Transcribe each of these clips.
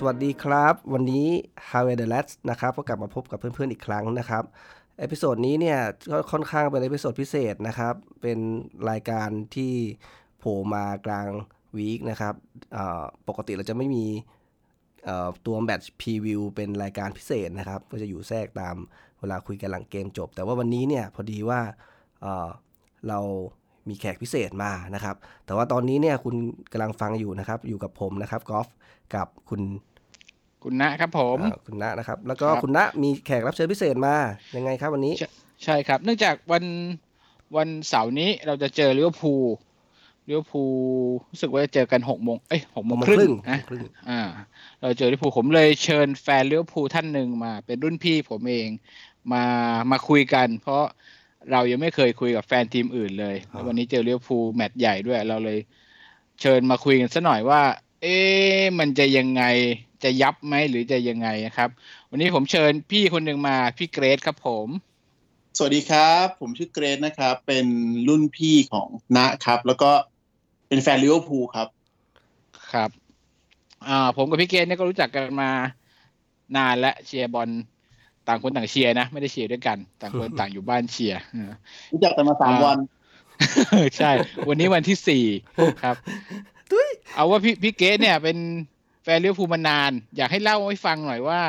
สวัสดีครับ วันนี้ Howay the Lads นะครับก็กลับมาพบกับเพื่อนๆอีกครั้งนะครับ episode นี้เนี่ยก็ค่อนข้างเป็น episode พิเศษนะครับ เป็นรายการที่โผล่มากลาง week นะครับปกติเราจะไม่มีตัว match preview เป็นรายการพิเศษนะครับ ก็จะอยู่แทรกตามเวลาคุยกันหลังเกมจบ แต่ว่าวันนี้เนี่ยพอดีว่าเรามีแขกพิเศษมานะครับ แต่ว่าตอนนี้เนี่ยคุณกำลังฟังอยู่นะครับ อยู่กับผมนะครับกอล์ฟกับคุณ คุณนะครับผมคุณณนะครับ แล้วก็คุณณมีแขกรับเชิญพิเศษมายังไงครับวันนี้ ใช่ครับ เนื่องจากวันวันเสาร์นี้เราจะเจอลิเวอร์พูลลิเวอร์พูลรู้สึกว่าจะเจอกันหกโมงเอ้ยหกโมงครึ่งนะอ่า เราเจอลิเวอร์พูลผมเลยเชิญแฟนลิเวอร์พูลท่านหนึ่งมา เป็นรุ่นพี่ผมเองมามาคุยกัน เพราะเรายังไม่เคยคุยกับแฟนทีมอื่นเลยวันนี้เจอลิเวอร์พูลแมตช์ใหญ่ด้วย เราเลยเชิญมาคุยกันสักหน่อยว่า เอ๊มันจะยังไง จะยับไหมหรือจะยังไงนะครับ วันนี้ผมเชิญพี่คนหนึ่งมาพี่เกรซครับผม สวัสดีครับ ผมชื่อเกรซนะครับ เป็นรุ่นพี่ของนะครับ แล้วก็เป็นแฟนลิเวอร์พูลครับครับอ่าผมกับพี่เกรซเนี่ยก็รู้จักกันมานานและเชียร์บอลต่างคนต่างเชียร์นะ ไม่ได้เชียร์ด้วยกัน ต่างคนต่างอยู่บ้านเชียร์รู้จักกันมาสามวัน ใช่ วันนี้วันที่สี่ครับ เอาว่าพี่พี่เกรซเนี่ยเป็น แฟนลิเวอร์พูลมานาน อยากให้เล่าให้ฟังหน่อยว่า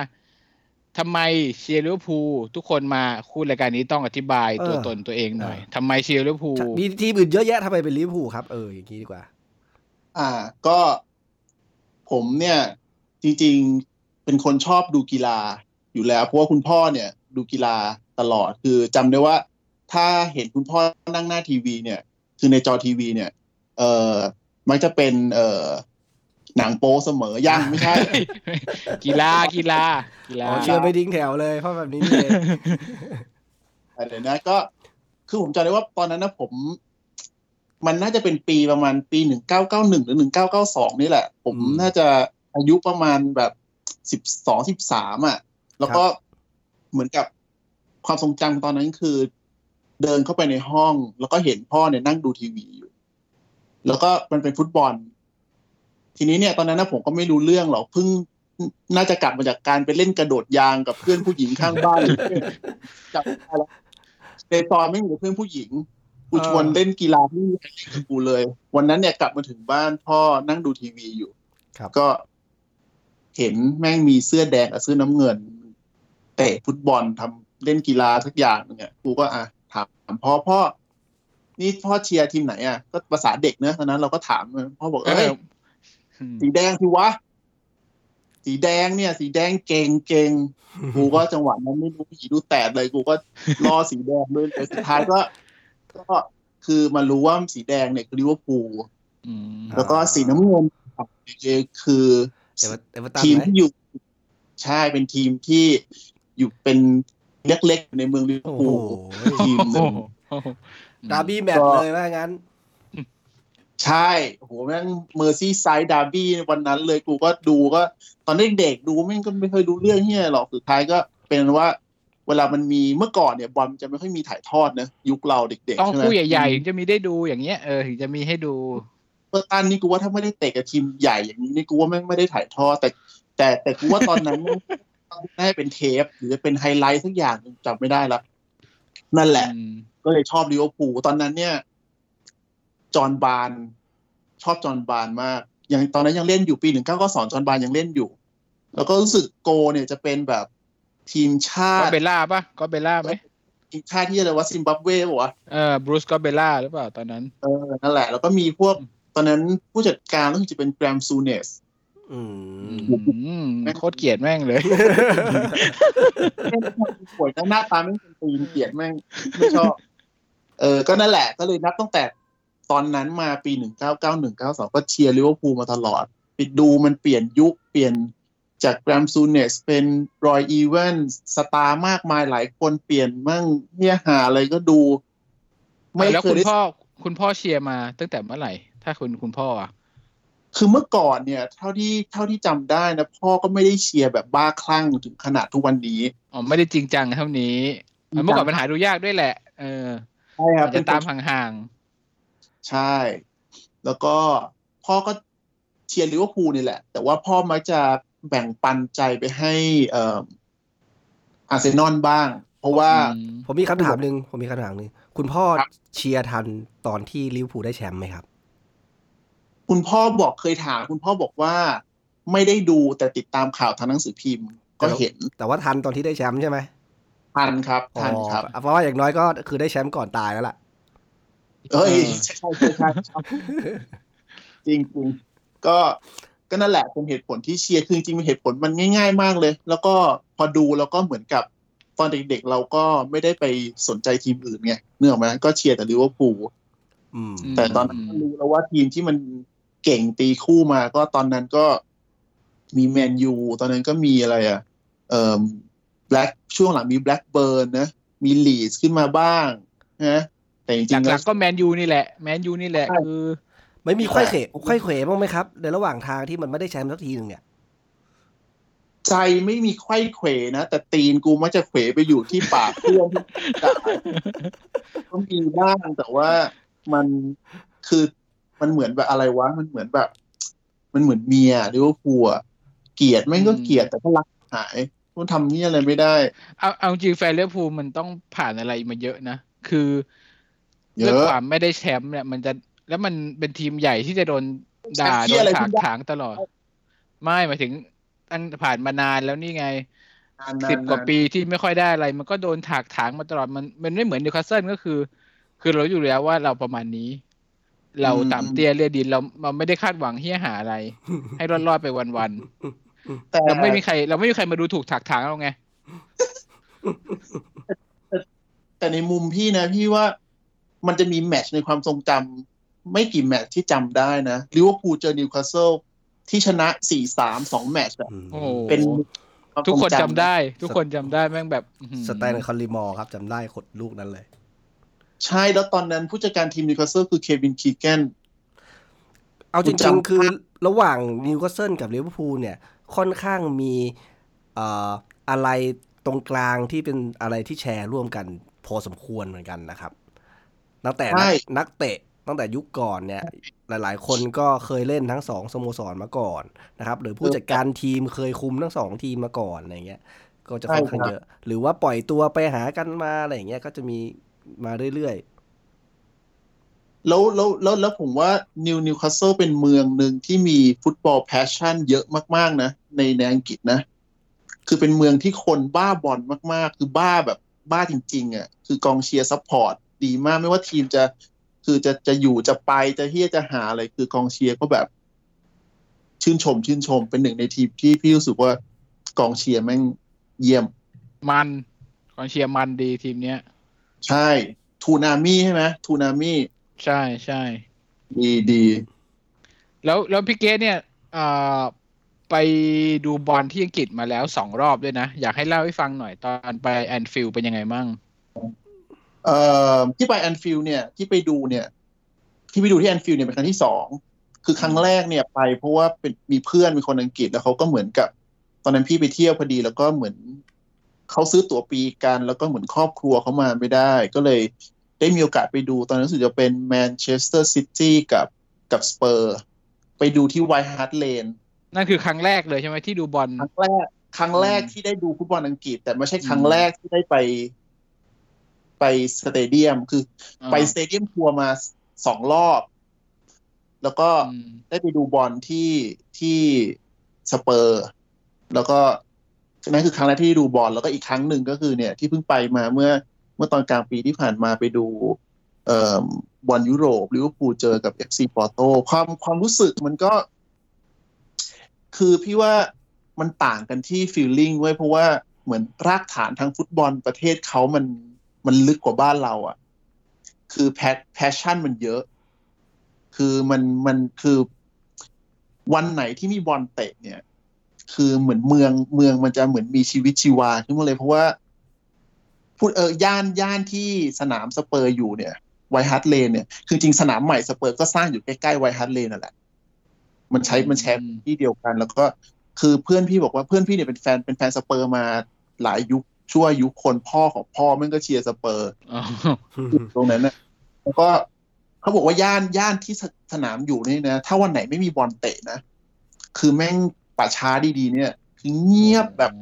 ทำไมเชียร์ลิเวอร์พูลทุกคนมาคุยรายการนี้ต้องอธิบายตัวตนตัวเองหน่อยทำไมเชียร์ลิเวอร์พูลมีทีมอื่นเยอะแยะทำไมเป็นลิเวอร์พูลครับเอออย่างนี้ดีกว่า อ่า ก็ผมเนี่ย จริงๆเป็นคนชอบดูกีฬาอยู่แล้ว เพราะว่าคุณพ่อเนี่ย ดูกีฬาตลอดคือจำได้ว่า ถ้าเห็นคุณพ่อนั่งหน้าทีวีเนี่ย คือในจอทีวีเนี่ย เอ่อมักจะเป็นเอ่อ หนังโป๊เสมอย่างไม่ใช่ กีฬากีฬากีฬาเชื่อไม่ดิ้งแถวเลยเพราะแบบนี้เลยอะไรนะก็คือผมจำได้ว่าตอนนั้นนะผม มันน่าจะเป็นปีประมาณปีหนึ่งเก้าเก้าหนึ่งหรือหนึ่งเก้าเก้าสองนี่แหละ ผมน่าจะอายุประมาณแบบสิบสองสิบสามอะ แล้วก็เหมือนกับความทรงจำตอนนั้นคือ เดินเข้าไปในห้อง แล้วก็เห็นพ่อเนี่ยนั่งดูทีวีอยู่ แล้วก็มันเป็นฟุตบอล ทีนี้เนี่ยตอนนั้นนะผมก็ไม่รู้เรื่องหรอกเพิ่งน่าจะกลับมาจากการไปเล่นกระโดดยางกับเพื่อนผู้หญิงข้างบ้านจับแล้วในตอนไม่มีเพื่อนผู้หญิงกูชวนเล่นกีฬาที่กูเลย วันนั้นเนี่ยกลับมาถึงบ้านพ่อนั่งดูทีวีอยู่ก็เห็นแม่งมีเสื้อแดงกับเสื้อน้ำเงินเตะฟุตบอลทำเล่นกีฬาสักอย่างเนี่ยกูก็อะถามพ่อพ่อนี่พ่อเชียร์ทีมไหนอะก็ภาษาเด็กเนอะตอนนั้นเราก็ถามพ่อบอกเอ้ย สีแดงที่วะ สีแดงเนี่ย สีแดงเก่งเก่งกูก็จังหวะนั้นไม่รู้เหี้ยรู้แตดเลยกูก็รอสีแดงเลยแต่สุดท้ายก็ ก็คือมารู้ว่าสีแดงเนี่ยคือลิเวอร์พูลแล้วก็สีน้ำเงินคือทีมที่อยู่ ใช่เป็นทีมที่อยู่เป็นเล็กๆในเมืองลิเวอร์พูลทีมดาร์บี้แมตช์เลยว่างั้น ใช่โหแม่งเมอร์ซี่ไซด์ดาร์บี้วันนั้นเลยกูก็ดูก็ ตอนเด็กๆดูแม่งก็ไม่เคยรู้เรื่องเหี้ยหรอกสุดท้ายก็เป็นว่า เวลามันมีเมื่อก่อนเนี่ยบอลจะไม่ค่อยมีถ่ายทอดนะยุคเราเด็กๆต้องคู่ใหญ่ๆถึงจะมีได้ดูอย่างเงี้ยเออถึงจะมีให้ดูเอฟเวอร์ตันนี่กูว่าถ้าไม่ได้เตะกับทีมใหญ่อย่างนี้นี่กูว่าแม่งไม่ได้ถ่ายทอดแต่ แต่แต่กูว่าตอนนั้นน่าจะเป็นเทป หรือเป็นไฮไลท์สักอย่างจำไม่ได้ละนั่นแหละ ก็เลยชอบลิเวอร์พูลตอนนั้นเนี่ย จอห์นบาน ชอบจอห์นบานมากยังตอนนั้นยังเล่นอยู่ปีหนึ่งเก้าเก้าสองจอห์นบาร์นส์ยังเล่นอยู่ แล้วก็รู้สึกโกลเนี่ยจะเป็นแบบทีมชาติกรอบเบลาร์ปะกรอบเบลาร์ไหมทีมชาติที่อะไรว่าซิมบับเวปะวะเออบรูซกรอบเบลาร์หรือเปล่าตอนนั้น เออนั่นแหละ แล้วก็มีพวกตอนนั้นผู้จัดการก็จะเป็นแกรมซูเนสส์อืมโคตรเกลียดแม่งเลยป่วยทั้งหน้าตาไม่เป็นตีนเกลียดแม่งไม่ชอบ เออ ก็นั่นแหละ ก็เลยนับตั้งแต่ ตอนนั้นมาปีหนึ่งเก้าเก้าหนึ่งเก้าสองก็เชียร์ลิเวอร์พูลมาตลอดไปดูมันเปลี่ยนยุคเปลี่ยนจากแกรมซูเนสส์เป็นรอยอีแวนส์สตาร์มากมายหลายคนเปลี่ยนมั่งเหี้ยห่าอะไรก็ดู ไม่แล้วคุณพ่อคุณพ่อเชียร์มาตั้งแต่เมื่อไหร่ ถ้าคุณคุณพ่ออะคือเมื่อก่อนเนี่ยเท่าที่เท่าที่จำได้นะพ่อก็ไม่ได้เชียร์แบบบ้าคลั่งถึงขนาดทุกวันนี้อ๋อไม่ได้จริงจังเท่านี้ เมื่อก่อนปัญหาดูยากด้วยแหละ เออใช่ครับจะตามห่างๆ ใช่ แล้วก็พ่อก็เชียร์ลิเวอร์พูลนี่แหละ แต่ว่าพ่อมักจะแบ่งปันใจไปให้เอ่ออาร์เซนอลบ้าง เพราะว่าผมมีคำถามหนึ่งผมมีคำถามหนึ่งคุณพ่อเชียร์ทันตอนที่ลิเวอร์พูลได้แชมป์ไหมครับ คุณพ่อบอกเคยถาม คุณพ่อบอกว่าไม่ได้ดูแต่ติดตามข่าวทางหนังสือพิมพ์ ก็เห็น แต่ว่าทันตอนที่ได้แชมป์ใช่ไหมทันครับทันครับ เพราะว่าอย่างน้อยก็คือได้แชมป์ก่อนตายแล้วล่ะ เอ้ยใช่ใช่ใช่จริงจริงก็ก็นั่นแหละเป็นเหตุผลที่เชียร์คือจริงๆเหตุผลมันง่าย ๆ มากเลย แล้วก็พอดูแล้วก็เหมือนกับตอนเด็กๆเราก็ไม่ได้ไปสนใจทีมอื่นไงเนื่องมาก็เชียร์แต่ลิเวอร์พูลแต่ตอนนั้นก็รู้แล้วว่าทีมที่มันเก่งตีคู่มา ก็ตอนนั้นก็มีแมนยูตอนนั้นก็มีอะไรอะ เอ่อแบล็กช่วงหลังมีแบล็กเบิร์นนะมีลีดขึ้นมาบ้างนะ แต่จริงๆหลักๆก็แมนยูนี่แหละแมนยูนี่แหละคือ ไม่มีค่อยเขวค่อยเขวบ้างไหมครับในระหว่างทางที่มันไม่ได้แชมป์สักทีหนึ่งเนี่ยใจไม่มีไข้เขวนะแต่ตีนกูมักจะเขวไปอยู่ที่ปากเพื่อนก็มีบ้างแต่ว่ามันคือมันเหมือนแบบอะไรวะมันเหมือนแบบ มันเหมือนเมียหรือว่าผัวเกลียดแม่งก็เกลียดแต่ก็รักหายมันทำนี่อะไรไม่ได้ เอาเอาจริงแฟนลิเวอร์พูลมันต้องผ่านอะไรมาเยอะนะคือ เรื่องความไม่ได้แชมป์เนี่ย มันจะแล้วมันเป็นทีมใหญ่ที่จะโดนด่าโดนถากถางตลอด ไม่หมายถึงตั้งผ่านมานานแล้วนี่ไงสิบกว่าปีที่ไม่ค่อยได้อะไร มันก็โดนถากถางมาตลอดมันมันไม่เหมือนนิวคาสเซิลก็คือ คือเราอยู่แล้วว่าเราประมาณนี้ เราต่ำเตี้ยเรียดินเราเราไม่ได้คาดหวังเหี้ยห่าอะไร ให้รอดรอดไปวันๆแต่เราไม่มีใคร เราไม่มีใครมาดูถูกถากถางเราไงแต่ในมุมพี่นะพี่ว่า มันจะมีแมตช์ในความทรงจำไม่กี่แมตช์ที่จำได้นะลิเวอร์พูลเจอนิวคาสเซิลที่ชนะสี่สามสองแมตช์อะเป็นทุกคนจำได้ ทุกคนจำได้แม่งแบบสแตนคอลลิมอร์ครับจำได้ขดลูกนั้นเลย ใช่แล้วตอนนั้นผู้จัดการทีมนิวคาสเซิลคือเควินคีแกนเอาจริงๆ คือระหว่างนิวคาสเซิลกับลิเวอร์พูลเนี่ย ค่อนข้างมีอะไรตรงกลางที่เป็นอะไรที่แชร์ร่วมกันพอสมควรเหมือนกันนะครับ ตั้งแต่นักเตะตั้งแต่ยุคก่อนเนี่ย หลาย ๆ คนก็เคยเล่นทั้งสองสโมสรมาก่อนนะครับ หรือผู้จัดการทีมเคยคุมทั้งสองทีมมาก่อนอะไรเงี้ย ก็จะค่อนข้างเยอะ หรือว่าปล่อยตัวไปหากันมาอะไรเงี้ยก็จะมีมาเรื่อยๆ แล้วแล้วแล้วแล้วผมว่านิวนิวคาสเซิลเป็นเมืองหนึ่งที่มีฟุตบอล passion เยอะมากๆนะ ในในอังกฤษนะ คือเป็นเมืองที่คนบ้าบอลมากๆ คือบ้าแบบบ้าจริง ๆ อะ คือกองเชียร์ support ดีมากไม่ว่าทีมจะคือจะจะอยู่จะไปจะเหี้ยจะห่าอะไรคือกองเชียร์ก็แบบ ชื่นชม ชื่นชมเป็นหนึ่งในทีมที่พี่รู้สึกว่ากองเชียร์แม่งเยี่ยม มันกองเชียร์มันดีทีมเนี้ย ใช่ Toon Army ใช่ไหม Toon Army ใช่ใช่ดีดี แล้วแล้วพี่เกสเนี่ยอ่าไปดูบอลที่อังกฤษมาแล้วสองรอบด้วยนะ อยากให้เล่าให้ฟังหน่อยตอนไปแอนฟิลด์เป็นยังไงมั่ง เอ่อที่ไปแอนฟิลด์เนี่ยที่ไปดูเนี่ย ที่ไปดูที่แอนฟิลด์เนี่ยเป็นครั้งที่สองคือครั้งแรกเนี่ยไปเพราะว่าเป็นมีเพื่อนมีคนอังกฤษแล้วเขาก็เหมือนกับ ตอนนั้นพี่ไปเที่ยวพอดีแล้วก็เหมือนเขาซื้อตั๋วปีกันแล้วก็เหมือนครอบครัวเขามาไม่ได้ ก็เลยได้มีโอกาสไปดูตอนนั้นรู้สึกจะเป็นแมนเชสเตอร์ซิตี้กับกับสเปอร์สไปดูที่ไวท์ฮาร์ทเลนนั่นคือครั้งแรกเลยใช่ไหมที่ดูบอลครั้งแรกครั้งแรกที่ได้ดูฟุตบอลอังกฤษ แต่ไม่ใช่ครั้งแรกที่ได้ไป ไป stadium คือไป stadium tour มาสองรอบ แล้วก็ได้ไปดูบอลที่ที่สเปอร์ส แล้วก็นั่นคือครั้งแรกที่ดูบอลแล้วก็อีกครั้งหนึ่งก็คือเนี่ยที่เพิ่งไปมาเมื่อเมื่อตอนกลางปีที่ผ่านมาไปดูเอ่อบอลยุโรปลิเวอร์พูลเจอกับเอฟซีปอร์โตความความรู้สึกมันก็ คือพี่ว่ามันต่างกันที่ feeling เว้ยเพราะว่าเหมือนรากฐานทางฟุตบอลประเทศเขามัน มันลึกกว่าบ้านเราอะ่ะ คือ pas- passion มันเยอะ คือมันมันคือวันไหนที่มีบอลเตะเนี่ย คือเหมือนเมืองเมืองมันจะเหมือนมีชีวิตชีวาขึ้นมาเลยเพราะว่า พูดเออย่านย่านที่สนามสเปอร์สอยู่เนี่ยไวท์ฮาร์ทเลนเนี่ยคือจริงสนามใหม่สเปอร์สก็สร้างอยู่ใกล้ๆไวท์ฮาร์ทเลนนั่นแหละ มันใช้มันแชร์ที่เดียวกัน แล้วก็คือเพื่อนพี่บอกว่าเพื่อนพี่เนี่ยเป็นแฟนเป็นแฟนสเปอร์สมาหลายยุค ชั่วยุคคนพ่อของพ่อมันก็เชียร์สเปอร์สตรงนั้นนะแล้วก็เขาบอกว่าย่านย่านที่สนามอยู่นี่นะ ถ้าวันไหนไม่มีบอลเตะนะ คือแม่งป่าช้าดีๆ เนี่ยคือเงียบแบบ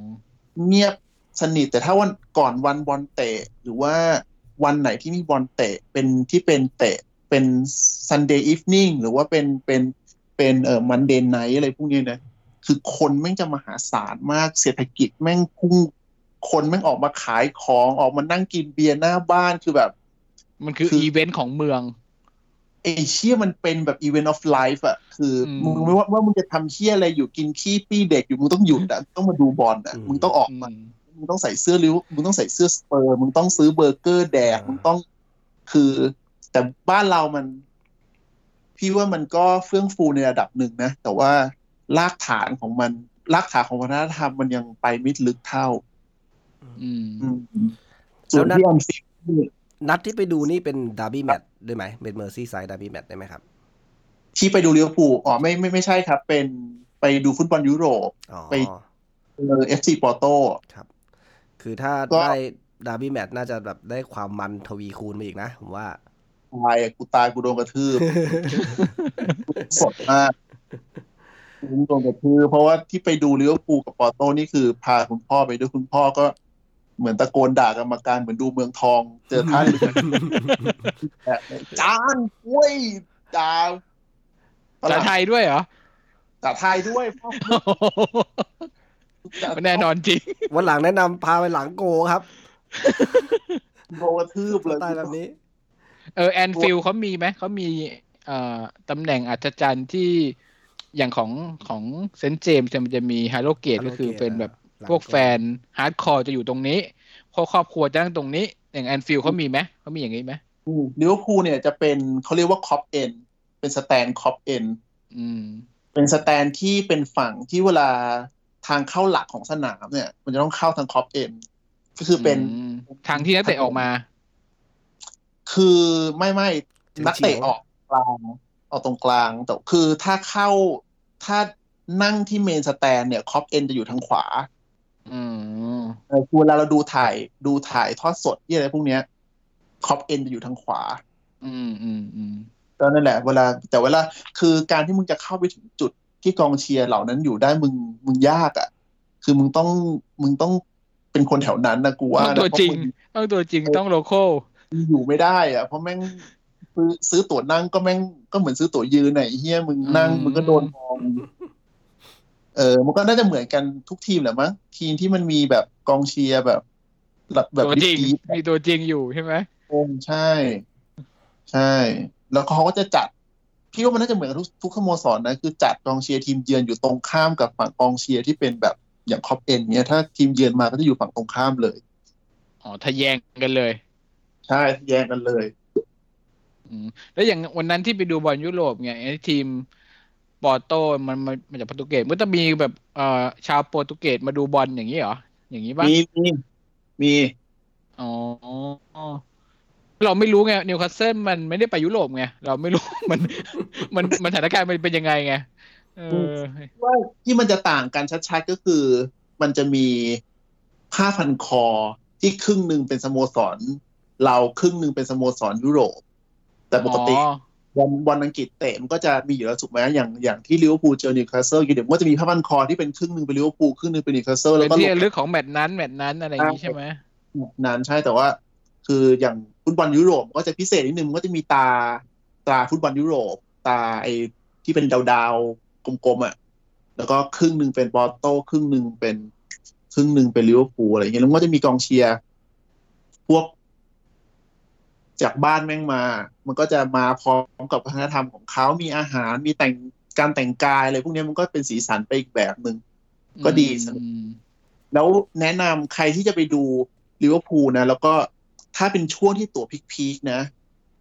เงียบสนิทแต่ถ้าวันก่อนวันบอลเตะ หรือว่าวันไหนที่มีบอลเตะเป็นที่เป็นเตะเป็น Sunday evening หรือว่าเป็นเป็นเป็นเอ่อ Monday night อะไรพวกนี้นะ คือคนแม่งจะมหาศาลมากเศรษฐกิจแม่งพุ่ง คนแม่งออกมาขายของออกมานั่งกินเบียร์หน้าบ้านคือแบบ มันคืออีเวนต์ของเมืองเอเชียมันเป็นแบบ event of life อะคือมึงไม่ว่าว่ามึงจะทำเชี่ยอะไรอยู่กินขี้ปี้เด็กอยู่มึงต้องหยุดอะต้องมาดูบอลอะมึงต้องออกมามึงต้องใส่เสื้อริ้วมึงต้องใส่เสื้อสเปอร์มึงต้องซื้อเบอร์เกอร์แดกมึงต้องคือ แต่บ้านเรามัน พี่ว่ามันก็เฟื่องฟูในระดับหนึ่งนะ แต่ว่ารากฐานของมันรากฐานของวัฒนธรรมมันยังไม่ได้ลึกเท่า อืมส่วนที่แอนฟินัดที่ไปดูนี่เป็นดาร์บี้แมตช์ด้วยไหมเป็นเมอร์ซี่ไซด์ดาร์บี้แมตช์ได้ไหมครับ ที่ไปดูลิเวอร์พูลอ๋อไม่ไม่ไม่ใช่ครับ เป็นไปดูฟุตบอลยุโรปไปเอฟซีปอร์โตครับ คือถ้าได้ดาร์บี้แมตช์น่าจะแบบได้ความมันทวีคูณมาอีกนะ ผมว่าตายกูตายกูโดนกระทืบสดมากกูโดนกระทืบเพราะว่าที่ไปดูลิเวอร์พูลกับปอร์โตนี่คือพาคุณพ่อไปด้วยคุณพ่อก็ เหมือนตะโกนด่ากรรมการเหมือนดูเมืองทอง เจอท่านจานกล้วยด่าภาษาไทยด้วยเหรอภาษาไทยด้วยแน่นอนจริง วันหลังแนะนำพาไปหลังโกลครับ โกลกระทืบเลยตายแบบนี้ เออแอนฟิลด์เขามีไหม เขามีเอ่อตำแหน่งอัศจรรย์ที่อย่างของของเซนต์เจมส์มันจะมี Gallowgate ก็คือเป็นแบบ พวกแฟน hardcore จะอยู่ตรงนี้พวกครอบครัวจะนั่งตรงนี้ อย่างแอนฟิลด์เขามีไหมเขามีอย่างนี้ไหมลิเวอร์พูลเนี่ยจะเป็นเขาเรียกว่า Kop End เป็น stand Kop End เป็น stand ที่เป็นฝั่งที่เวลาทางเข้าหลักของสนามเนี่ย มันจะต้องเข้าทาง Kop End ก็คือเป็นทางที่นักเตะออกมา คือไม่ไม่นักเตะออกกลางออกตรงกลางแต่คือถ้าเข้าถ้านั่งที่ main stand เนี่ย Kop End จะอยู่ทางขวา อืมเวลาเราดูถ่ายดูถ่ายทอดสดที่อะไรพวกเนี้ยคอปเอ็นจะอยู่ทางขวา อืมอืมอืมก็นั่นแหละ เวลา แต่เวลาคือการที่มึงจะเข้าไปถึงจุดที่กองเชียร์เหล่านั้นอยู่ได้มึงมึงยากอะ คือมึงต้องมึงต้องเป็นคนแถวนั้นนะกูว่าต้องตัวจริงต้องตัวจริงต้องโลโก้อยู่ไม่ได้อะ เพราะแม่งซื้อตั๋วนั่งก็แม่งก็เหมือนซื้อตั๋วยืนไหนเฮียมึงนั่งมึงก็โดนมอง เออมันก็น่าจะเหมือนกันทุกทีมแหละมั้งทีมที่มันมีแบบกองเชียร์แบบแบบตัวจริงมีตัวจริงอยู่ใช่ไหมโอ้ใช่ ใช่ แล้วเขาก็จะจัดพี่ว่ามันน่าจะเหมือนทุกทุกสโมสรนะ คือจัดกองเชียร์ทีมเยือนอยู่ตรงข้ามกับฝั่งกองเชียร์ที่เป็นแบบอย่าง Kop End เนี้ยถ้าทีมเยือนมาก็จะอยู่ฝั่งตรงข้ามเลยอ๋อถ้าแย่งกันเลย ใช่แย่งกันเลยอืมแล้วอย่างวันนั้นที่ไปดูบอลยุโรปไงไอ้ทีม ปอร์โตมันมาจากโปรตุเกสมันจะมีแบบเอ่อชาวโปรตุเกสมาดูบอลอย่างนี้เหรออย่างนี้บ้างมีมีมีอ๋อเราไม่รู้ไงนิวคาสเซิลมันไม่ได้ไปยุโรปไงเราไม่รู้มันมันมันสถานการณ์มันเป็นยังไงไงเออว่าที่มันจะต่างกันชัดๆก็คือ มันจะมีผ้าพันคอที่ครึ่งหนึ่งเป็นสโมสร เราครึ่งหนึ่งเป็นสโมสรยุโรป แต่ปกติ วันวันอังกฤษเตะมันก็จะมีอยู่แล้วถูกไหมอย่างอย่างที่ลิเวอร์พูลเจอนิวคาสเซิลเดี๋ยวมันก็จะมีผ้าพันคอที่เป็นครึ่งหนึ่งเป็นลิเวอร์พูลครึ่งหนึ่งเป็นนิวคาสเซิลแล้วก็ที่ลึกของแมตช์นั้นแมตช์นั้นอะไรอย่างนี้ใช่ไหมนั้นใช่แต่ว่า คืออย่างฟุตบอลยุโรปก็จะพิเศษนิดนึงมันก็จะมีตราตราฟุตบอลยุโรป ตราไอที่เป็นดาวๆกลมๆอะแล้วก็ครึ่งหนึ่งเป็นปอร์โตครึ่งหนึ่งเป็นครึ่งหนึ่งเป็นลิเวอร์พูลอะไรอย่างเงี้ยแล้วก็จะมีกองเชียร์พวก จากบ้านแม่งมา มันก็จะมาพร้อมกับวัฒนธรรมของเขามีอาหาร มีแต่งการแต่งกายอะไรพวกนี้มันก็เป็นสีสันไปอีกแบบหนึ่งก็ดีสนุกแล้วแนะนำใครที่จะไปดูลิเวอร์พูลนะ แล้วก็ถ้าเป็นช่วงที่ตั๋วพีคๆนะ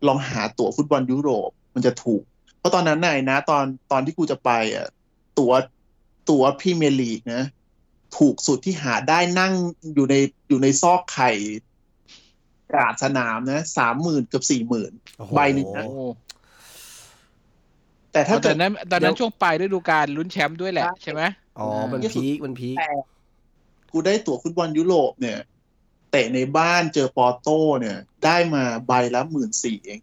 ลองหาตั๋วฟุตบอลยุโรปมันจะถูก เพราะตอนนั้นนายนะ ตอนตอนที่กูจะไปอะตั๋วตั๋วพรีเมียร์ลีกนะ ถูกสุดที่หาได้นั่งอยู่ในอยู่ในซอกไข่ กาดสนามนะสามหมื่นเกือบสี่หมื่นใบหนึ่งนะแต่ถ้าแต่นั้นตอนนั้นช่วงปลายฤดูกาลลุ้นแชมป์ด้วยแหละใช่ไหมอ๋อมันพีคมันพีคกูได้ตั๋วฟุตบอลยุโรปเนี่ย เตะในบ้านเจอปอร์โตเนี่ย ได้มาใบละหมื่นสี่เอง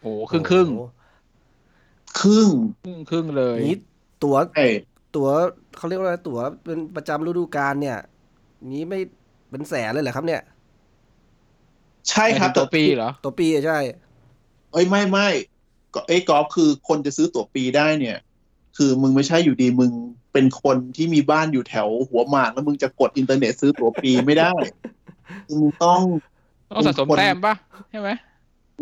โอ้ครึ่งครึ่งครึ่งครึ่งเลยนี่ตั๋วตั๋วเขาเรียกว่าอะไรตั๋วเป็นประจำฤดูกาลเนี่ย นี้ไม่เป็นแสนเลยเหรอครับเนี่ย ใช่ครับตัวปีเหรอตัวปีอะใช่ เอ้ยไม่ไม่ก็เอ้ยกอล์ฟคือคนจะซื้อตั๋วปีได้เนี่ย คือมึงไม่ใช่อยู่ดีมึงเป็นคนที่มีบ้านอยู่แถวหัวหมากแล้วมึงจะกดอินเทอร์เน็ตซื้อตั๋วปีไม่ได้คือมึงต้องต้องสะสมแต้มปะใช่ไหม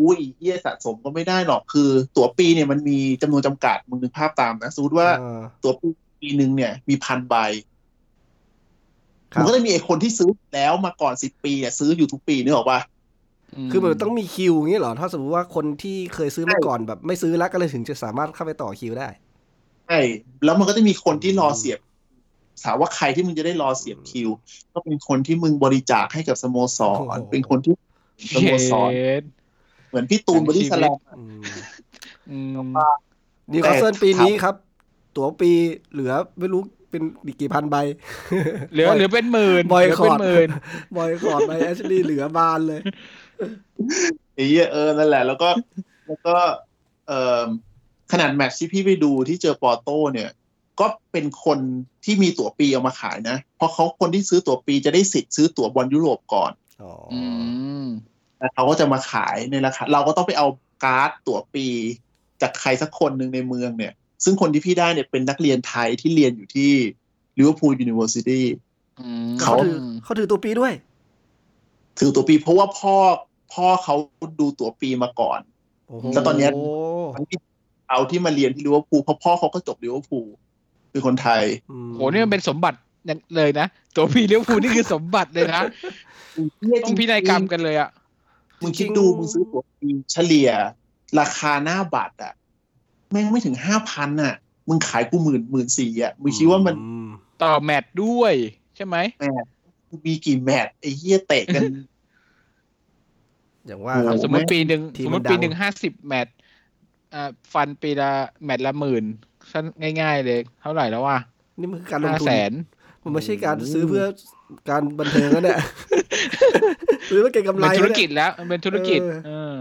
อุ้ยเยี่ยสะสมก็ไม่ได้หรอกคือ ตั๋วปีเนี่ยมันมีจำนวนจำกัดมึงนึกภาพตามนะสมมติว่าเออตั๋วปีปีหนึ่งเนี่ย มีพันใบครัมันบก็จะมีไอ้คนที่ซื้อแล้วมาก่อนสิบปีเนี่ยซื้ออยู่ทุกปีนึกออกปะ คือมันต้องมีคิวอย่างนี้เหรอ ถ้าสมมติว่าคนที่เคยซื้อมาก่อนแบบ ไม่ซื้อแล้วก็เลยถึงจะสามารถเข้าไปต่อคิวได้ใช่แล้วมันก็จะมีคนที่รอเสียบถามว่าใครที่มึงจะได้รอเสียบคิว ก็เป็นคนที่มึงบริจาคให้กับสโมสรโอ้โหเป็นคนที่สโมสรเย็ดเหมือนพี่ตูนบอดี้สแลมอืมอืมนิวคาสเซิลปีนี้ครับ ตั๋วปีเหลือไม่รู้เป็นกี่พันใบ เหลือเหลือเป็นหมื่นบอยเหลืคอร์เป็นหมื่นบอยคอร์ดไปแอชลีย์เหลือบานเลย ไอ้เหี้ยเออนั่นแหละ แล้วก็แล้วก็เอ่อขนาดแมตช์ที่พี่ไปดูที่เจอปอร์โต้เนี่ย ก็เป็นคนที่มีตั๋วปีเอามาขายนะ เพราะเขาคนที่ซื้อตั๋วปีจะได้สิทธิ์ซื้อตั๋วบอลยุโรปก่อนอ๋อออืมแล้วเขาก็จะมาขายในราคาเราก็ต้องไปเอาการ์ดตั๋วปีจากใครสักคนหนึ่งในเมืองเนี่ย ซึ่งคนที่พี่ได้เนี่ยเป็นนักเรียนไทยที่เรียนอยู่ที่ Liverpool Universityอืมเขาเขาถือเขาถือตั๋วปีด้วย ถือตั๋วปีเพราะว่าพ่อ พ่อเขาดูตั๋วปีมาก่อนโอ้โหแล้วตอนเนี้ยทั้งที่เอาที่มาเรียนที่ลิเวอร์พูลเพราะพ่อเขาก็จบลิเวอร์พูลคือคนไทยมโหนี่มันเป็นสมบัติอย่างเลยนะตัวพี่เลี้ยวภูลนี่คือสมบัติเลยนะต้องพินัยกรรมกันเลยอะมึงคิดดูมึงซื้อตั๋วปีเฉลี่ย ราคาหน้าบัตรอะแม่งไม่ถึงห้าพันอะ มึงขายกูหมื่นหมื่นสี่อะมึงคิดว่ามันอืต่อแมตช์ด้วย ใช่ไหมแมตช์มีกี่แมตช์ไอ้เหี้ยเตะกัน อย่างว่าโอ้ครับโหสมมติปีหนึ่งทีมสมมัมนติปีดังหนึ่งห้าสิบแมตช์อ่าฟันปีละแมตช์ละหมื่นสั้นง่าย ๆ เลย เท่าไหร่แล้ววะนี่มันคือการลงห้าทุนแสนมันไม่ใช่การซื้อเพื่อการบันเทิงนะเนี่ยซื้อเพื่อเก็งกำไรมันธุรนะกิจแล้วมันเป็นธุรกิจเออเออ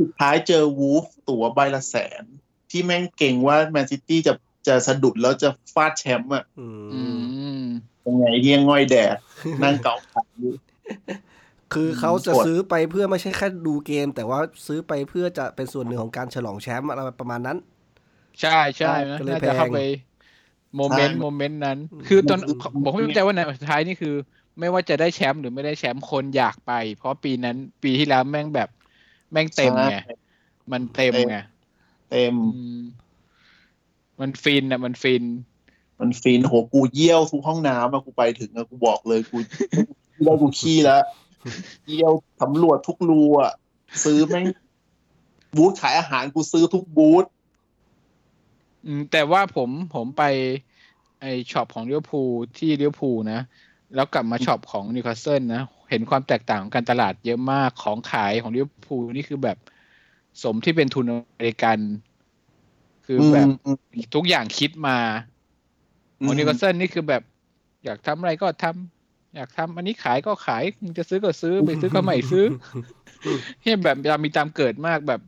สุดท้ายเจอวูฟตั๋วใบละแสน ที่แม่งเก่งว่าแมนซิตี้จะจะสะดุดแล้วจะฟาดแชมป์อะอือืมมยังไงเฮียง่อยแดดนั่งเกาขาอยู่ คือเขาจะกดซื้อไปเพื่อไม่ใช่แค่ดูเกม แต่ว่าซื้อไปเพื่อจะเป็นส่วนหนึ่งของการฉลองแชมป์อะไรประมาณนั้น ใช่ใช่นะก็เลยน่าจะเข้าแพงไป moment moment นั้นอืมคือตอนผมไม่เข้าใจว่าในสุดท้ายนี่คือ ไม่ว่าจะได้แชมป์หรือไม่ได้แชมป์คนอยากไป เพราะปีนั้นปีที่แล้วแม่งแบบแม่งเต็มไงใช่มันเต็มไงเต็มอืมมันฟินอะ มันฟิน มันฟินโหกูเยี่ยวทุกห้องน้ำอะกูไปถึงอะกูบอกเลยกูได้กูขี้แล้ว เยี่ยวสำรวจทุกรูอะซื้อแม่งบูธขายอาหารกูซื้อทุกบูธอืมแต่ว่าผมผมไป ไอ shop ของลิเวอร์พูลที่ลิเวอร์พูลนะ แล้วกลับมา shop ของนิวคาสเซิลนะ เห็นความแตกต่างของการตลาดเยอะมากของขายของลิเวอร์พูลนี่คือแบบสมที่เป็นทุนอเมริกัน คือแบบอืมทุกอย่างคิดมาของนิวคาสเซิลนี่คือแบบ อยากทำอะไรก็ทำ อยากทำอันนี้ขายก็ขายมึงจะซื้อก็ซื้อไม่ซื้อก็ไม่ซื้อเฮียแบบตามมีตามเกิดมากแบบ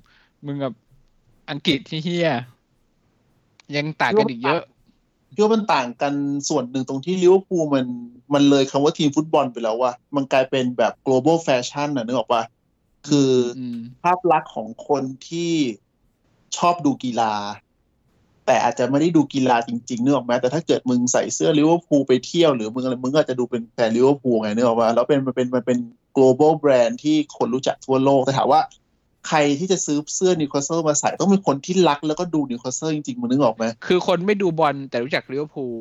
มึงกับอังกฤษที่เฮียยังต่างกันอีกเยอะคิดว่ามันต่างกันส่วนหนึ่งตรงที่ลิเวอร์พูลมันมันเลยคำว่าทีมฟุตบอลไปแล้วว่า มันกลายเป็นแบบ global fashion น่ะนึกออกปะคืออืมภาพลักษณ์ของคนที่ชอบดูกีฬา แต่อาจจะไม่ได้ดูกีฬาจริงๆนึกออกไหมแต่ถ้าเกิดมึงใส่เสื้อลิเวอร์พูลไปเที่ยวหรือมึงอะไรมึงก็อาจจะดูเป็นแฟนลิเวอร์พูลไงนึกออกปะแล้วเป็นมันเป็นมันเป็น global brand ที่คนรู้จักทั่วโลกแต่ถามว่าใครที่จะซื้อเสื้อนิวคาสเซิลมาใส่ต้องเป็นคนที่รักแล้วก็ดูนิวคาสเซิลจริงๆมึงนึกออกไหมคือคนไม่ดูบอลแต่รู้จักลิเวอร์พูล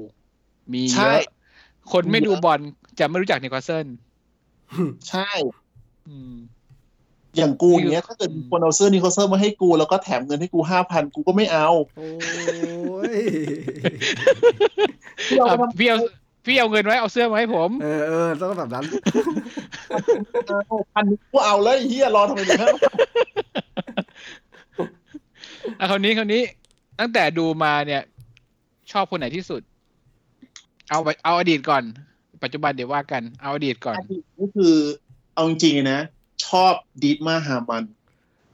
มีเยอะใช่อะคนไม่ดูบอลจะไม่รู้จักนิวคาสเซิลใช่ อืม อย่างกูอย่างเงี้ยอืมถ้าเกิดมีคนเอาเสื้อนิวคาสเซิลมาให้กูแล้วก็แถมเงินให้กูห้าพันกูก็ไม่เอาโอ้ยที่เราอะไปทำพี่เอาพี่เอาเงินไว้เอาเสื้อมาให้ผม เออเออต้องแบบนั้นพันกูเอาแล้วไอ้เฮียรอทำไมถึงห้าพันอะคราวนี้คราวนี้ ตั้งแต่ดูมาเนี่ย ชอบคนไหนที่สุด เอาไปเอาอดีตก่อน ปัจจุบันเดี๋ยวว่ากัน เอาอดีตก่อนก็คือเอาจริงๆนะ ชอบดีทมาร์ ฮามันน์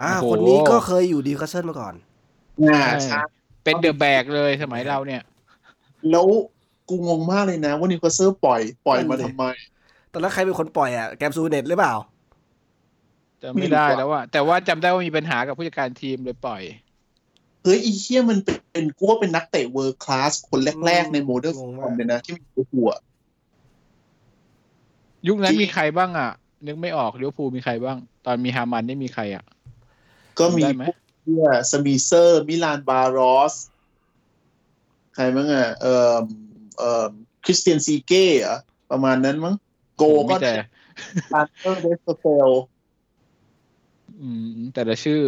อ่า โอ้โห คนนี้ก็เคยอยู่นิวคาสเซิลมาก่อน อ่าใช่ใช่เป็น the แบกเลยสมัยเราเนี่ย แล้วกูงงมากเลยนะ ว่านิวคาสเซิลปล่อยปล่อยมาทำไม ตอนนั้นใครเป็นคนปล่อยอะ แกรมซูเนสส์หรือเปล่าจำไม่ได้แล้วว่า แต่ว่าจำได้ว่ามีปัญหากับผู้จัดการทีมเลยปล่อย เฮ้ยอีเฮียมันเป็นกูว่าเป็นนักเตะ world class คนแรก ๆ ในโมเดิร์นฟอร์มเลยนะ ที่มีหัว ยุคนั้นมีใครบ้างอะ นึกไม่ออกเลี้ยวภูมีใครบ้าง ตอนมีฮามันนี่มีใครอะ ก็มีเฮียสมีเซอร์ มิลานบารอส ใครบ้างอะเอ่อเอ่อคริสเตียนซีเก้อะประมาณนั้นมั้งโกก็แต่ตาร์เตอร์เดสเฟลอืม แต่ละชื่อ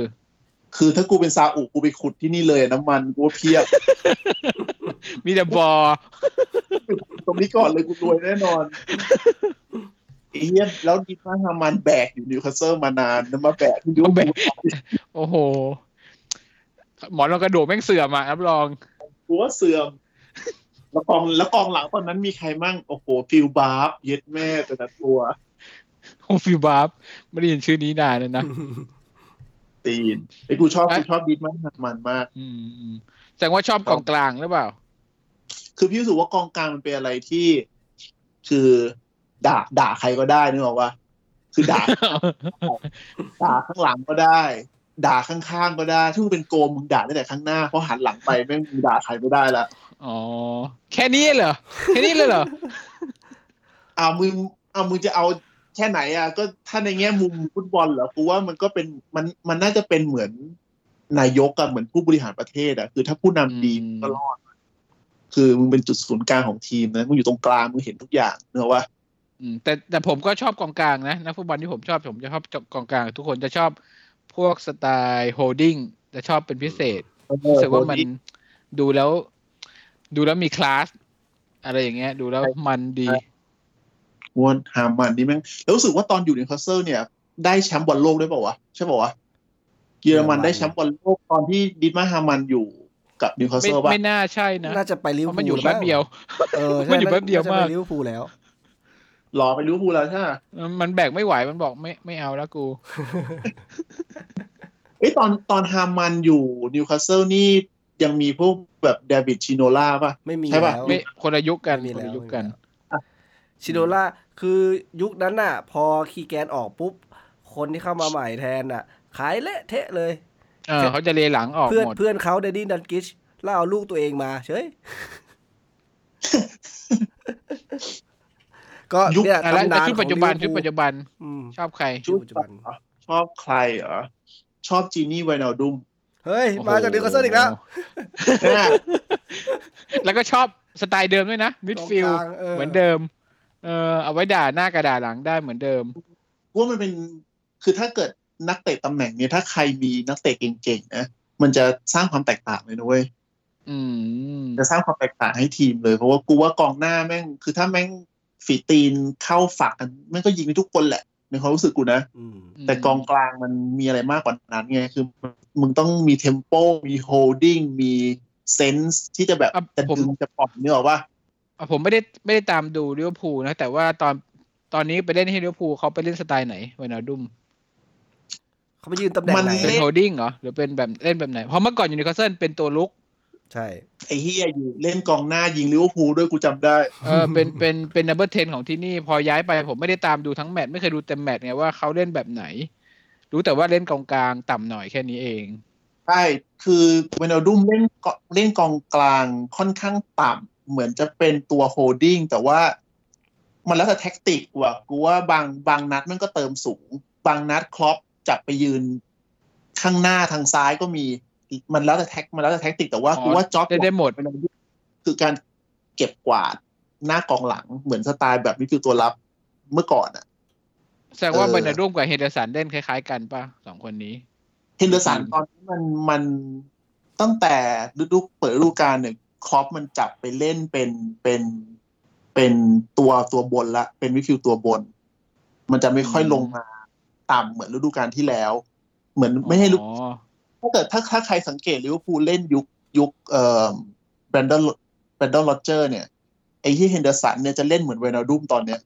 คือถ้ากูเป็นซาอุกูไปขุดที่นี่เลยน้ำมันกูเพียบ มีแต่บ่อ ตรงนี้ก่อนเลยกูรวยแน่นอน เอียแล้วดิมาฮามันแบกอยู่นิวคาสเซิลมานานน้ำมาแบกที่ยูแบกโอ้โห หมอนรองกระดูกแม่งเสื่อมอะรับรองกูว่าเสื่อม แล้วกองแล้วกองหลังตอนนั้นมีใครมั่ง โอ้โห ฟิล แบ็บบ์เย็ดแม่แต่ละตัวโอ้ฟิล แบ็บบ์ไม่ได้ยินชื่อนี้นานเลยนะตีนไอ้กูชอบกูชอบดีทมาร์ ฮามันน์มาก อืมแสดงว่าชอบกองกลางหรือเปล่า คือพี่รู้สึกว่ากองกลางมันเป็นอะไรที่ คือ ด่าด่าใครก็ได้นึกออกว่าคือด่า ด่าข้างหลังก็ได้ ด่าข้างๆก็ได้ถ้าเป็นโกลมึงด่าได้แต่ข้างหน้าเพราะหันหลังไปแม่งมึงด่าใครไม่ได้ละอ๋อแค่นี้เหรอแค่นี้เลยเหรออ่ามึงอ่ามึงจะเอาแค่ไหนอะก็ถ้าในแง่มุมฟุตบอลเหรอกูว่ามันก็เป็นมันมันน่าจะเป็นเหมือนนายกอะเหมือนผู้บริหารประเทศอะคือถ้าผู้นำดีก็รอดคือมึงเป็นจุดศูนย์กลางของทีมนะมึงอยู่ตรงกลางมึงเห็นทุกอย่างเนอะว่า แต่แต่ผมก็ชอบกองกลางนะนักฟุตบอลที่ผมชอบผมจะชอบกองกลาง ทุกคนจะชอบพวกสไตล์โฮดดิ้งจะชอบเป็นพิเศษรู้สึกว่ามันดูแล้ว ดูแล้วมีคลาสอะไรอย่างเงี้ย ดูแล้วมันดีวนฮามันน์นี่แม่งแล้วรู้สึกว่าตอนอยู่นิวคาสเซิลเนี่ย ได้แชมป์บอลโลกได้ป่าวะใช่ป่าวะเยอรมันได้แชมป์บอลโลกตอนที่ดิมาฮามันอยู่กับนิวคาสเซิลป่ะไม่น่าใช่นะ น่าจะไปลิเวอร์พูลมันอยู่แป๊บเดียวเออมันอยู่แป๊บเดียวมากลิเวอร์พูลแล้วห รอไปลิเวอร์พูลแล้วใช่ไหมมันแบกไม่ไหวมันบอกไม่ไม่เอาแล้วกูเอ้ตอนตอนฮามันน์อยู่นิวคาสเซิลนี่ยังมีพวกแบบดาวิดชิโนล่าป่ะ ไม่มีใช่ป่ะไม่คนละยุคกันคนละยุคกัน ชิโนล่าคือยุคนั้นน่ะ พอคีแกนออกปุ๊บ คนที่เข้ามาใหม่แทนน่ะ ขายเละเทะเลยเออเขาจะเลหลังออกเพื่อนเพื่อนเขาเคนนี่ ดัลกลิชแล้วเอาลูกตัวเองมาเฉย ก็ยุคอะไรแต่ชุดปัจจุบันชุดปัจจุบันชอบใครชุดปัจจุบันชอบใครเหรอชอบจีนี่ไวนัลดุมเฮ้ย มาจากนิวคาสเซิลอีกแล้ว แล้วก็ชอบสไตล์เดิมด้วยนะ midfield เหมือนเดิม เออเอาไว้ด่าหน้ากระดาษหลังได้เหมือนเดิมว่ามันเป็นคือถ้าเกิดนักเตะตำแหน่งเนี้ยถ้าใครมีนักเตะเก่งๆนะมันจะสร้างความแตกต่างเลยนะเว้ยจะสร้างความแตกต่างให้ทีมเลยเพราะว่ากูว่ากองหน้าแม่ง คือถ้าแม่ง ฝีตีนเข้าฝักกันแม่งก็ยิงไปทุกคนแหละในความรู้สึกกูนะแต่กองกลางมันมีอะไรมากกว่านั้นไงคือมึงต้องมี tempo มี holding มี sense ที่จะแบบจะดึงจะปอบเนื้อว่าผมไม่ได้ไม่ได้ตามดูลิเวอร์พูลนะ แต่ว่าตอนตอนนี้ไปเล่นให้ลิเวอร์พูลเขาไปเล่นสไตล์ไหนไวนัลดุมเขาไปยืนตำแหน่งไหนเป็น holding เหรอหรือเป็นแบบเล่นแบบไหนเพราะเมื่อก่อนอยู่นิวคาสเซิลเป็นตัวลุก ใช่ ไอ้เฮียอยู่เล่นกองหน้ายิงลิเวอร์พูลด้วยกูจำได้เออเป็นเป็นเป็น number ten ของที่นี่พอย้ายไปผมไม่ได้ตามดูทั้งแมตช์ไม่เคยดูเต็มแมตช์ไงว่าเขาเล่นแบบไหน รู้แต่ว่าเล่นกองกลางต่ำหน่อยแค่นี้เองใช่คือไวนัลดุมเล่นเล่นกองกลางค่อนข้างต่ำเหมือนจะเป็นตัว holding แต่ว่ามันแล้วแต่ tactic ว่ะกูว่าบางบางนัดมันก็เติมสูง บางนัดคล็อปป์จับไปยืนข้างหน้าทางซ้ายก็มี มันแล้วแต่ tac มันแล้วแต่ tactic แต่ว่ากูว่า job ได้หมดคือการเก็บกวาดหน้ากองหลังเหมือนสไตล์แบบนี้คือตัวรับเมื่อก่อนอะแสดงว่าเล่นร่วมกับเฮเดอร์สันเล่นคล้ายๆกันป่ะสองคนนี้เฮเดอร์สันตอนนี้มันมันตั้งแต่ฤดูเปิดฤดูกาลหนึ่งคล็อปป์มันจับไปเล่นเป็นเป็นเป็นตัวตัวบนละเป็นวิคิวตัวบน มันจะไม่ค่อยลงมาต่ำเหมือนฤดูกาลที่แล้ว เหมือนไม่ให้ลูก ถ้าเกิดถ้าถ้าใครสังเกตลิเวอร์พูลเล่นยุคยุคเอ่อแบรนดอนแบรนดอนโรเจอร์เนี่ยไอ้ที่เฮนเดอร์สันเนี่ยจะเล่นเหมือนเวนาดุมตอนเนี้ย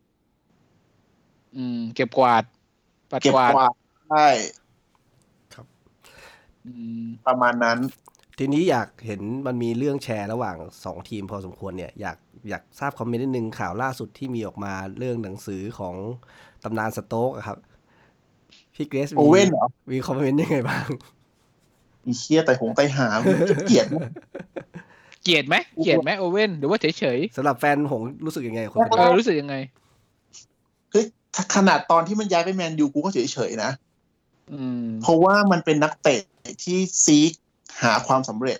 อืม เก็บกวาดเก็บกวาดใช่ครับประมาณนั้น ทีนี้อยากเห็นมันมีเรื่องแชร์ระหว่างสองทีมพอสมควรเนี่ย อยากอยากทราบคอมเมนต์นิดนึงข่าวล่าสุดที่มีออกมาเรื่องหนังสือของตำนานสโต๊กครับ พี่เกรซโอเว่นเหรอมีคอมเมนต์ยังไงบ้าง อีเคียแต่หงไตหาเกลียดเกลียดไหมเกลียดไหมโอเว่นหรือว่าเฉยเฉยสำหรับแฟนหงรู้สึกยังไงกับคนๆเออรู้สึกยังไงเฮ้ยขนาดตอนที่มันย้ายไปแมนยูกูก็เฉยๆนะอืมเพราะว่ามันเป็นนักเตะที่ซีกหาความสำเร็จ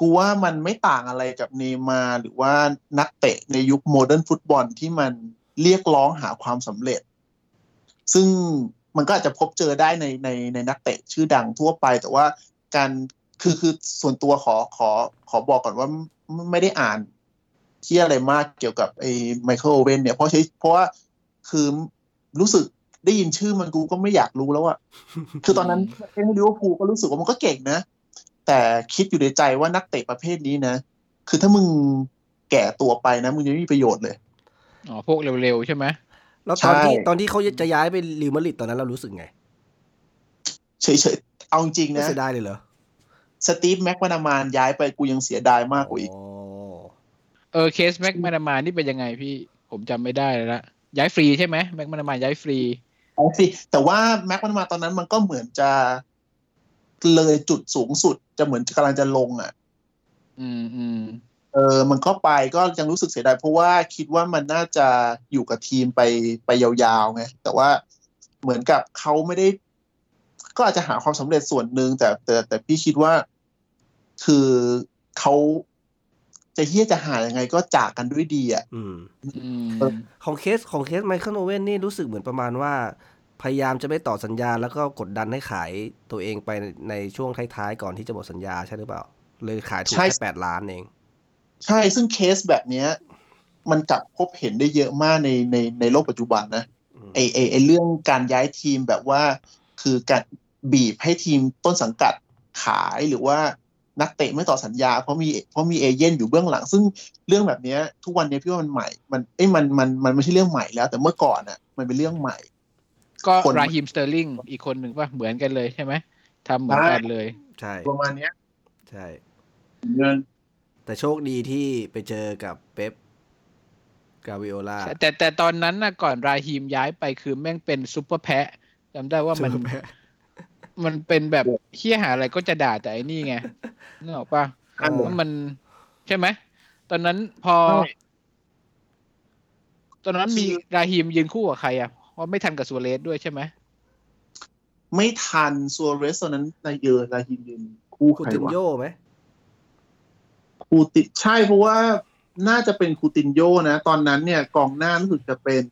กูว่ามันไม่ต่างอะไรกับเนย์มาร์หรือว่านักเตะในยุค modern football ที่มันเรียกร้องหาความสำเร็จ ซึ่ง มันก็อาจจะพบเจอได้ในในในนักเตะชื่อดังทั่วไป แต่ว่าการคือคือส่วนตัวขอขอขอบอกก่อนว่าไม่ได้อ่านที่อะไรมากเกี่ยวกับไอ้ไมเคิลโอเวนเนี่ยเพราะใช้เพราะว่าคือรู้สึกได้ยินชื่อมันกูก็ไม่อยากรู้แล้วอะคือตอนนั้นเล่นลิเวอร์พูลก็รู้สึกว่ามันก็เก่งนะ แต่คิดอยู่ในใจว่านักเตะประเภทนี้นะ คือถ้ามึงแก่ตัวไปนะ มึงจะไม่มีประโยชน์เลย อ๋อ พวกเร็วๆใช่ไหม แล้วตอนที่ใช่ตอนที่เขาจะย้ายไปเรอัลมาดริดตอนนั้นเรารู้สึกไง เฉยๆ เอาจริงไม่นะเสียดายเลยเหรอ สตีฟแม็กมานามานย้ายไปกูยังเสียดายมากกว่าอีกอ๋อเออเคสแม็กมานามานี่เป็นยังไงพี่ผมจำไม่ได้แล้วละย้ายฟรีใช่ไหมแม็กมานามาย้ายฟรีเอาสิแต่ว่าแม็กมานามานตอนนั้นมันก็เหมือนจะเลยจุดสูงสุดจะเหมือนกำลังจะลงอะ อืมอืม เออมันก็ไปก็ยังรู้สึกเสียดายเพราะว่าคิดว่ามันน่าจะอยู่กับทีมไปไปยาวๆไงแต่ว่าเหมือนกับเขาไม่ได้ ก็อาจจะหาความสำเร็จส่วนหนึ่งแต่แต่แต่พี่คิดว่าคือเขาจะเฮี้ยจะหายังไงก็จากกันด้วยดีอะอืมอืมของเคสของเคสไมเคิลโอเว่นนี่รู้สึกเหมือนประมาณว่า พยายามจะไม่ต่อสัญญาแล้วก็กดดันให้ขายตัวเองไปในช่วงท้ายๆ ก่อนที่จะหมดสัญญาใช่หรือเปล่า เลยขายถูกใช่แค่แปดล้านเอง ใช่ซึ่งเคสแบบเนี้ย มันกลับพบเห็นได้เยอะมากในในในโลกปัจจุบันนะอืมไอไอไอเรื่องการย้ายทีมแบบว่า คือการบีบให้ทีมต้นสังกัดขายหรือว่านักเตะไม่ต่อสัญญาเพราะมีเพราะมีเอเย่นอยู่เบื้องหลัง ซึ่งเรื่องแบบเนี้ยทุกวันนี้พี่ว่ามันใหม่ มันเอ้ยมันมันมันไม่ใช่เรื่องใหม่แล้ว แต่เมื่อก่อนอะ มันเป็นเรื่องใหม่ ก็คนราฮิมสเตอร์ลิงอีกคนหนึ่งป่ะเหมือนกันเลยใช่ไหมทำเหมือนกันเลย ใช่ประมาณเนี้ย ใช่เงิน แต่โชคดีที่ไปเจอกับเป๊ปกวาร์ดิโอลาแต่แต่ตอนนั้นนะก่อนราฮิมย้ายไปคือแม่งเป็นซุปเปอร์แพะจำได้ว่ามัน มันเป็นแบบเฮี้ยหาอะไรก็จะด่าแต่ไอ้นี่ไงนึกออกป่ะอันว่ามันใช่ไหม ตอนนั้นพอใช่ตอนนั้นมีราฮิมยืนคู่กับใครอะเพราะไม่ทันกับซัวเรสด้วยใช่ไหมไม่ทันซัวเรสตอนนั้นนายเยอร์ลาฮิมยืนคู่คูใครตินวะโยไหม คูติใช่เพราะว่าน่าจะเป็นคูตินโยนะ ตอนนั้นเนี่ยกองหน้ารู้สึกจะเป็น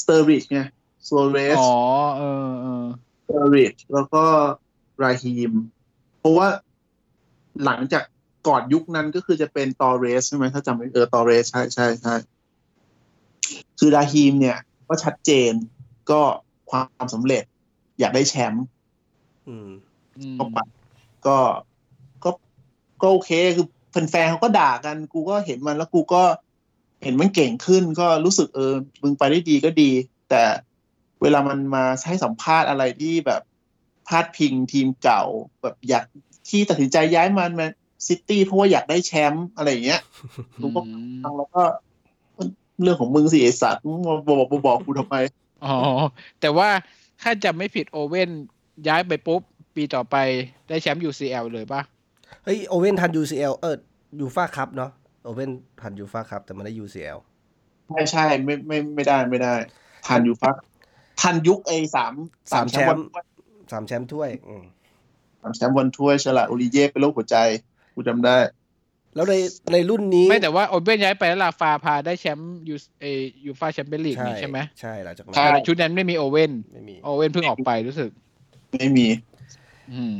สเตอร์ริดจ์ไงซัวเรสอ๋อเออเออสเตอร์ริดจ์แล้วก็ราฮีม เพราะว่าหลังจากก่อนยุคนั้นก็คือจะเป็นตอเรสใช่ไหมถ้าจำไม่เออตอเรสใช่ใช่ใช่คือราฮีมเนี่ยก็ชัดเจนก็ความสำเร็จ อยากได้แชมป์อืมอืมก็ไปก็ก็ ก็โอเคคือแฟนๆเขาก็ด่ากัน กูก็เห็นมันแล้วกูก็เห็นมันเก่งขึ้นก็รู้สึกเออมึงไปได้ดีก็ดี แต่เวลามันมาให้สัมภาษณ์อะไรที่แบบพาดพิงทีมเก่า แบบอยากที่ตัดสินใจย้ายมันมาซิตี้เพราะว่าอยากได้แชมป์อะไรอย่างเงี้ยกูก็อืมฟังแล้วก็เรื่องของมึงสิไอสัตว์มาบอกบอกบอกกูทำไมอ๋อแต่ว่าถ้าจำไม่ผิดโอเว่นย้ายไปปุ๊บ ปีต่อไปได้แชมป์ UCL เลยป่ะ เฮ้ยโอเว่นทัน UCL เออยูฟ่าคัพเนาะโอเว่นทันยูฟ่าคัพแต่ไม่ได้ UCL ไม่ใช่ไม่ไม่ไม่ได้ไม่ได้ ทันอยู่พักทันยุคไอ้สามสามแชมป์วันสามแชมป์ถ้วยอืมสามแชมป์วันถ้วยฉลาดโอริเย่เป็นโรคหัวใจกูจำได้ แล้วในในรุ่นนี้ ไม่แต่ว่าโอเว่นย้ายไปแล้วลาฟาพาได้แชมป์ยูเอยูฟาแชมเปี้ยนลีกใช่นี่ใช่ไหมใช่หลังจากนั้นใช่แต่ชุดนั้นไม่มีโอเว่นไม่มีโอเว่นเพิ่งออกไปรู้สึก ไม่มีอืม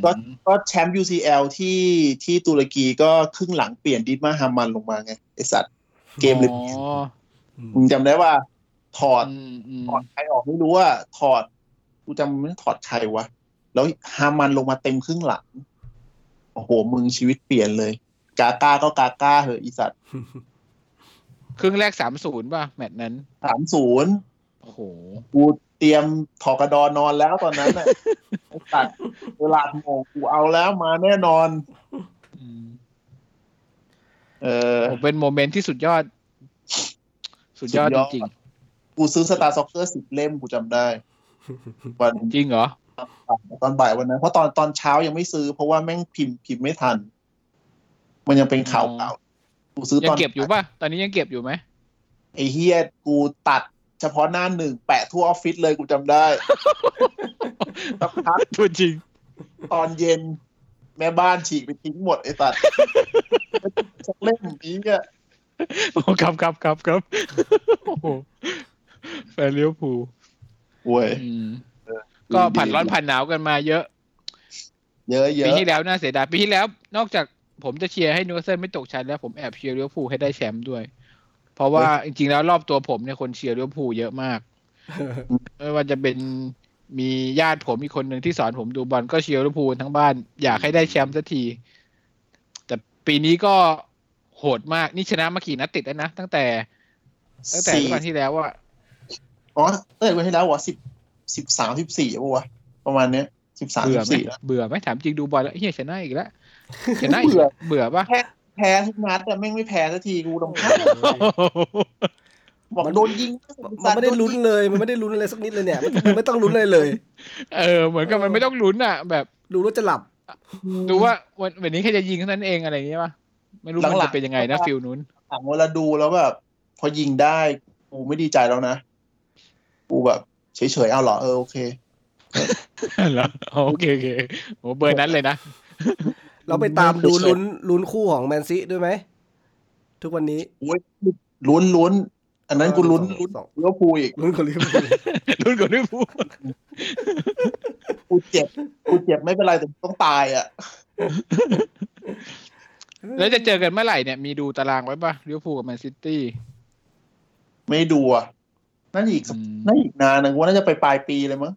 ก็ก็แชมป์ UCL ที่ที่ตุรกีก็ครึ่งหลังเปลี่ยนดิดมาฮามันลงมาไงไอสัตว์เกมเลยอ๋อมึงจำได้ว่า ถอดอืมอืมถอดใครออกไม่รู้ว่า ถอดกูจำไม่ได้ถอดใครวะ แล้วฮามันลงมาเต็มครึ่งหลัง โอ้โห มึงชีวิตเปลี่ยนเลย กาก้าก็กาก้าเหอะอีสัตว์ครึ่งแรกสามศูนย์ป่ะ แมตช์นั้นสามศูนย์โอ้โหกู ตตรียมถอกระดอนนอนแล้วตอนนั้นน่ะตัดเวลาโมงกูเอาแล้วมาแน่นอนเออผมเป็นโมเมนต์ที่สุดยอด สุดยอดสุดยจอดริงกูซื้อสตาร์ซ็อกเกอร์สิบเล่มกูจำได้วันๆจริงเหรอ ตอนบ่ายวันนั้น เพราะตอนตอนเช้ายังไม่ซื้อ เพราะว่าแม่งพิมพ์พิมพ์ไม่ทัน มันยังเป็นข่าวอ๋อเก่ากูซื้อยัตงอนเก็บอยู่ป่ะ ตอนนี้ยังเก็บอยู่ไหมไอ้เฮียกูตัด เฉพาะหน้าหนึ่งแปะทั่วออฟฟิศเลยกูจำได้สักพักตัวจริง ตอนเย็น แม่บ้านฉีกไปทิ้งหมดไอ้ตัดสักเล่มนี้เนี่ยโอ้ครับครับครับครับโอ้โหแฟนเลี้ยวผูลโว้ยอืมก็ผ่านร้อนผ่านหนาวกันมาเยอะ เยอะเยปีอะที่แล้วน่าเสียดายปีที่แล้ว นอกจากผมจะเชียร์ให้นิวคาสเซิลไม่ตกชั้นแล้วผมแอบเชียร์ลิเวอร์พูลให้ได้แชมป์ด้วย เพราะว่าจริงๆแล้วรอบตัวผมเนี่ยคนเชียร์ลิเวอร์พูลเยอะมากไม่ว่าจะเป็นมีญาติผมมีคนหนึ่งที่สอนผมดูบอลก็เชียร์ลิเวอร์พูลทั้งบ้านอยากให้ได้แชมป์สักที แต่ปีนี้ก็โหดมากนี่ชนะมากี่นัดติดแล้วนะ ตั้งแต่ ตั้งแต่สี่วันที่แล้วอะอ๋อตั้งแต่วันที่แล้ววะสิบสิบสามสิบสี่ป่ะวะประมาณเนี้ยสิบสามเบื่สิอบไหมสี่เบื่อไหมถามจริงดูบอลแล้วเฮียชนะอีกแล้วชนะอีกเบื่อแล้วเบื่อปะ แพ้ทุกนัดแต่แม่งไม่แพ้สักทีกูต้องพ้บอกโดนยิงมันไม่ได้ลุ้นเลย มันไม่ได้ลุ้นอะไรสักนิดเลยเนี่ยมันไม่ต้องลุ้นอะไรเลย เออ เหมือนกับมันไม่ต้องลุ้นอะ แบบดูแล้วจะหลับ ดูว่าวันวันนี้แค่จะยิงเท่านั้นเองอะไรอย่างเงี้ยป่ะไม่รู้มันจะเป็นยังไงนะฟิลนู้นหลังเวลาดูแล้วแบบ พอยิงได้กูไม่ดีใจแล้วนะกูแบบเฉยๆเอาเหรอเออโอเคเหรอโอเคโอเคโอ้เบอร์นั้นเลยนะ เราไปตามดูลุ้นลุ้นคู่ของแมนซีด้วยไหม ทุกวันนี้อุ้ยลุ้นลุ้น อันนั้นกูลุ้นสองลุ้นสองลิเวอร์พูลอีกลุ้นคนลิเวอร์พูลลุ้นกับลิเวอร์พูลกูเจ็บกูเจ็บไม่เป็นไรแต่ต้องตายอะ แล้วจะเจอกันเมื่อไหร่เนี่ยมีดูตารางไว้ป่ะลิเวอร์พูลกับแมนซิตี้ไม่ดูอะนั่นอีกสักอืมนั่นอีกนานนะกูว่าน่าจะไปปลายปีเลยมั้ง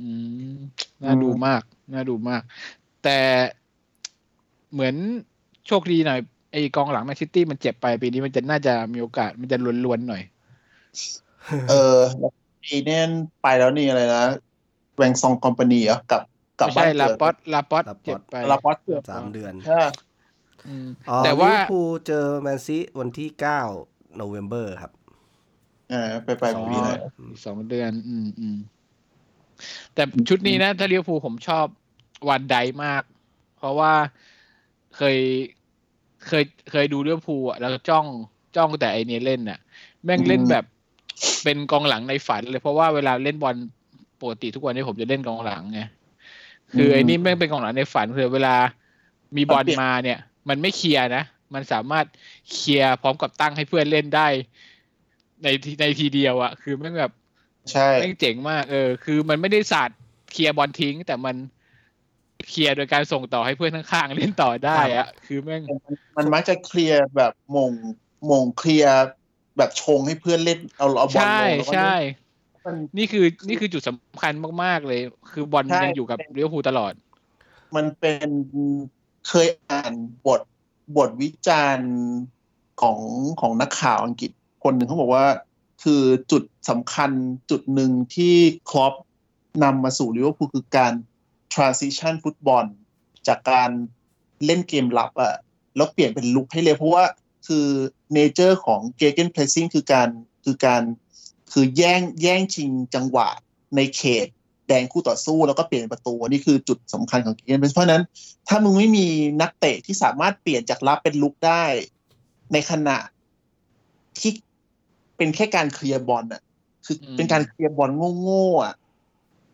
อืมน่าดูมาก น่าดูมาก แต่ เหมือนโชคดีหน่อยไอ้กองหลังแมนซิตี้มันเจ็บไปปีนี้มันจะน่าจะมีโอกาสมันจะล้วนๆหน่อย เออแล้วปีเน่นไปแล้วนี่อะไรนะแวงซองคอมพานีเหรอกลับกลับไม่บ้าใช่นลาเกิดปอตลาปอตลาปอตเจ็บไปลาปอสเกิดสามเดือนใช่อืมอ๋อแต่ว่าลิเวอร์พูลเจอแมนซีวันที่เก้าโนเวม ber ครับเออไปไปอ๋อปีไหนอีกสองเดือน อืมอืมแต่ชุดนี้นะถ้าเลี้ยวภูลผมชอบวันไดมาก เพราะว่า เคยเคยเคยดูเลี้ยวภูลอะแล้วก็จ้องจ้องแต่ไอเนี้ยเล่นน่ะ แม่งเล่นแบบเป็นกองหลังในฝันเลยเพราะว่าเวลาเล่นบอลปกติทุกวันนี้ผมจะเล่นกองหลังไงคือไอ้นี่แม่งเป็นกองหลังในฝันคือเวลามีบอลมาเนี่ย มันไม่เคลียร์นะ มันสามารถเคลียร์พร้อมกับตั้งให้เพื่อนเล่นได้ ในทีในทีเดียวอะคือแม่งแบบใช่แม่งเจ๋งมาก เออ คือมันไม่ได้ศาสตร์เคลียร์บอลทิ้ง แต่มัน เคลียร์โดยการส่งต่อให้เพื่อนข้างๆเล่นต่อได้อะคือแม่งมันมักจะเคลียร์แบบมงมงเคลียร์แบบชงให้เพื่อนเล่นเอาเอาบอลลใช่งแล้วก็ใช่มันนี่คือนี่คือจุดสำคัญมากๆเลย คือบอลใช่ยังอยู่กับเลี้ยวภูลตลอด มันเป็นเคยอ่านบทบทวิจารณ์ของของนักข่าวอังกฤษคนหนึ่งเขาบอกว่า คือจุดสำคัญจุดหนึ่งที่ครอปนำมาสู่ลิเวอร์พูลคือการ transition ฟุตบอล จากการเล่นเกมลับอะแล้วเปลี่ยนเป็นรุกให้เร็วเพราะว่าคือเนเจอร์ของเกเกนเพ s ซิ่งคือการคือการคือแย่งแย่งชิงจังหวะในเขตแดนคู่ต่อสู้แล้วก็เปลี่ยนประตูนี่คือจุดสำคัญของเกมเพราะนั้น ถ้ามึงไม่มีนักเตะที่สามารถเปลี่ยนจากรับเป็นรุกได้ ในขณะที่เป็นแค่การเคลียร์บอลอะ คือเป็นการเคลียร์บอลโง่ๆอะ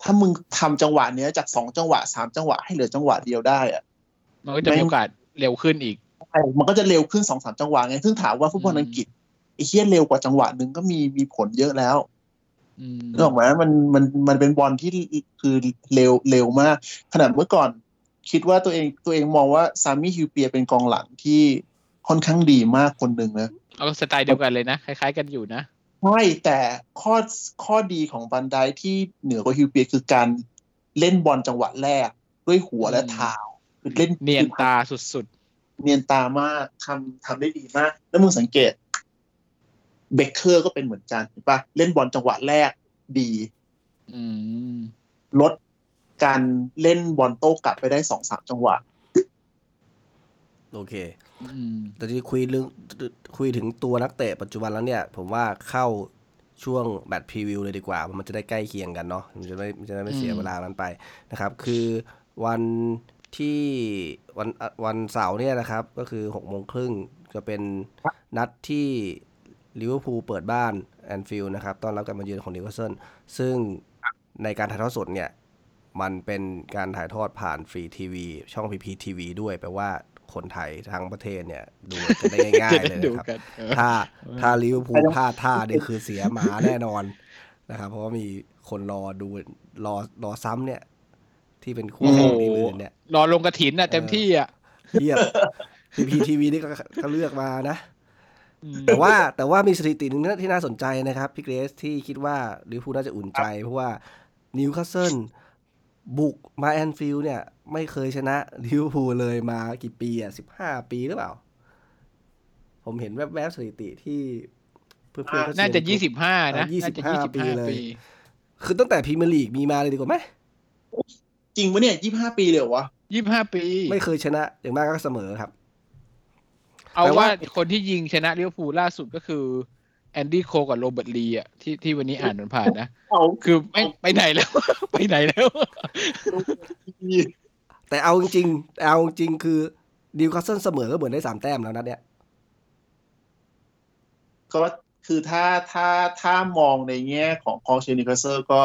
ถ้ามึงทำจังหวะเนี้ยจากสองจังหวะสามจังหวะให้เหลือจังหวะเดียวได้อะมันก็จะมีโอกาสเร็วขึ้นอีกใช่มันก็จะเร็วขึ้นสองสามจังหวะไงซึ่งถามว่าฟุตบอลอืมอังกฤษไอ้เฮี้ยเร็วกว่าจังหวะหนึ่งก็มีมีผลเยอะแล้วอืมนึกออกไหมมันมันมันเป็นบอลที่คือเร็วเร็วมาก ขนาดเมื่อก่อน คิดว่าตัวเองตัวเองมองว่าซามิฮิวเปียเป็นกองหลังที่ค่อนข้างดีมากคนหนึ่งนะเอาสไตล์เดียวกันเลยนะ คล้าย ๆ กันอยู่นะ ใช่แต่ข้อข้อดีของบันไดที่เหนือกว่าฮิวเปียคือการเล่นบอลจังหวะแรกด้วยหัวและอืมเท้าคือเล่นเนียนตาสุดเนียนตามากทำทำได้ดีมาก แล้วมึงสังเกตเบคเคอร์ก็เป็นเหมือนกันเห็นปะเล่นบอลจังหวะแรกดีลดการเล่นบอลโต้กลับไปได้สองสามจังหวะ โอเค แต่ที่คุยเรื่องคุยถึงตัวนักเตะปัจจุบันแล้วเนี่ย ผมว่าเข้าช่วง match preview เลยดีกว่า มันจะได้ใกล้เคียงกันเนาะมันจะไม่จะได้ไม่เสียเวลานั้นไปนะครับ คือวันที่วันวันเสาร์เนี่ยนะครับ ก็คือหกโมงครึ่งจะเป็นนัดที่ลิเวอร์พูลเปิดบ้านแอนฟิลด์นะครับต้อนรับการมาเยือนของนิวคาสเซิลซึ่งในการถ่ายทอดสดเนี่ย มันเป็นการถ่ายทอดผ่านฟรีทีวี ช่องพีพีทีวีด้วยแปลว่า คนไทยทั้งประเทศเนี่ยดูกันได้ง่ายๆเลยนะครับ ถ้าถ้าลิเวอร์พูลพลาดท่าเนี่ยคือเสียหมาแน่นอนนะครับ เพราะว่ามีคนรอดูรอรอซ้ำเนี่ย ที่เป็นคู่ของทีมอื่นเนี่ยรอลงกระถินอะเต็มที่อะเทียบพีพีทีวีนี่ก็เลือกมานะ แต่ว่าแต่ว่ามีสถิติหนึ่งที่น่าสนใจนะครับพี่เกรซที่คิดว่าลิเวอร์พูลน่าจะอุ่นใจ เพราะว่านิวคาสเซิล บุกมาแอนฟิลด์เนี่ย ไม่เคยชนะลิเวอร์พูลเลยมากี่ปีอะสิบห้าปีหรือเปล่า ผมเห็นแวบๆสถิติที่เพื่อนๆน่าจะยี่สิบห้านะยี่สิบห้าปีเลย คือตั้งแต่พรีเมียร์ลีกมีมาเลยดีกว่าไหมจริงปะเนี่ยยี่ห้าปีเลยเหรอวะยี่ห้าปี ไม่เคยชนะ อย่างมากก็เสมอครับ เอาว่าคนที่ยิงชนะลิเวอร์พูลล่าสุดก็คือ แอนดี้โคลกับโรเบิร์ตลีอะที่ที่วันนี้อ่านมันผ่านนะคือไม่ไปไหนแล้ว ไปไหนแล้ว แต่เอาจริงๆเอาจริงคือนิวคาสเซิลเสมอก็เหมือนได้สามแต้มแล้วนะเนี่ยก็คือถ้าถ้าถ้ามองในแง่ของกองเชียร์นิวคาสเซิลก็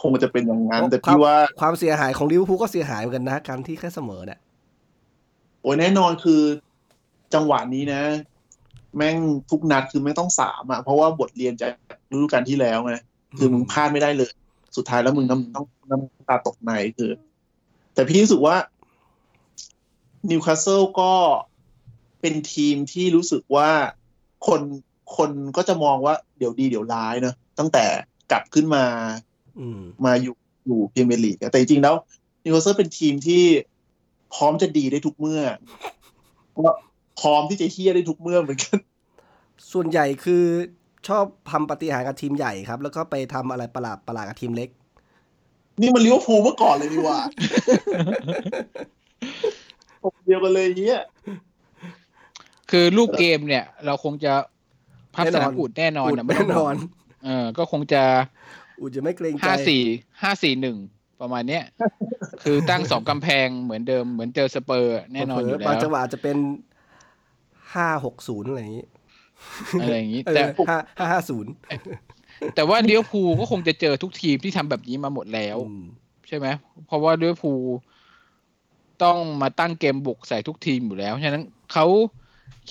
คงจะเป็นอย่างนั้น แต่พี่ว่าความเสียหายของลิเวอร์พูลก็เสียหายเหมือนกันนะ การที่แค่เสมอเนี่ยโอ้ยแน่นอนคือจังหวะนี้นะ แม่งทุกนัดคือไม่ต้องสามอะเพราะว่าบทเรียนจากฤดูกาลที่แล้วไงคือมึงพลาดไม่ได้เลย สุดท้ายแล้วมึงน้ำต้องน้ำตาตกในคือ แต่พี่รู้สึกว่านิวคาสเซิลก็เป็นทีมที่รู้สึกว่าคนคนก็จะมองว่าเดี๋ยวดีเดี๋ยวร้ายเนอะตั้งแต่กลับขึ้นมามาอยู่อยู่พรีเมียร์ลีกแต่จริงๆแล้วนิวคาสเซิลเป็นทีมที่พร้อมจะดีได้ทุกเมื่อก็ พร้อมที่จะเหี้ยได้ทุกเมื่อเหมือนกัน ส่วนใหญ่คือชอบทำปาฏิหาริย์กับทีมใหญ่ครับ แล้วก็ไปทำอะไรประหลาดประหลาดกับทีมเล็ก นี่มันลิเวอร์พูลเมื่อก่อนเลยดีกว่าเดียวกันเลยเนี้ยคือรูปเกมเนี่ย เราคงจะพัฒนาอุดแน่นอนนะแน่นอนเออก็คงจะอุดจะไม่เกรงใจห้าสี่ห้าสี่หนึ่งประมาณเนี้ยคือตั้งสองกำแพงเหมือนเดิมเหมือนเจอสเปอร์ แน่นอนอยู่แล้วบางจังหวะจะเป็น ห้าหกศูนย์อะไรอย่างนี้อะไรอย่างนี้ แต่ห้าห้าห้าศูนย์แต่ว่าเลี้ยวภูก็คงจะเจอทุกทีมที่ทำแบบนี้มาหมดแล้ว ใช่ไหมเพราะว่าเลี้ยวภูต้องมาตั้งเกมบุกใส่ทุกทีมอยู่แล้วฉะนั้นเขา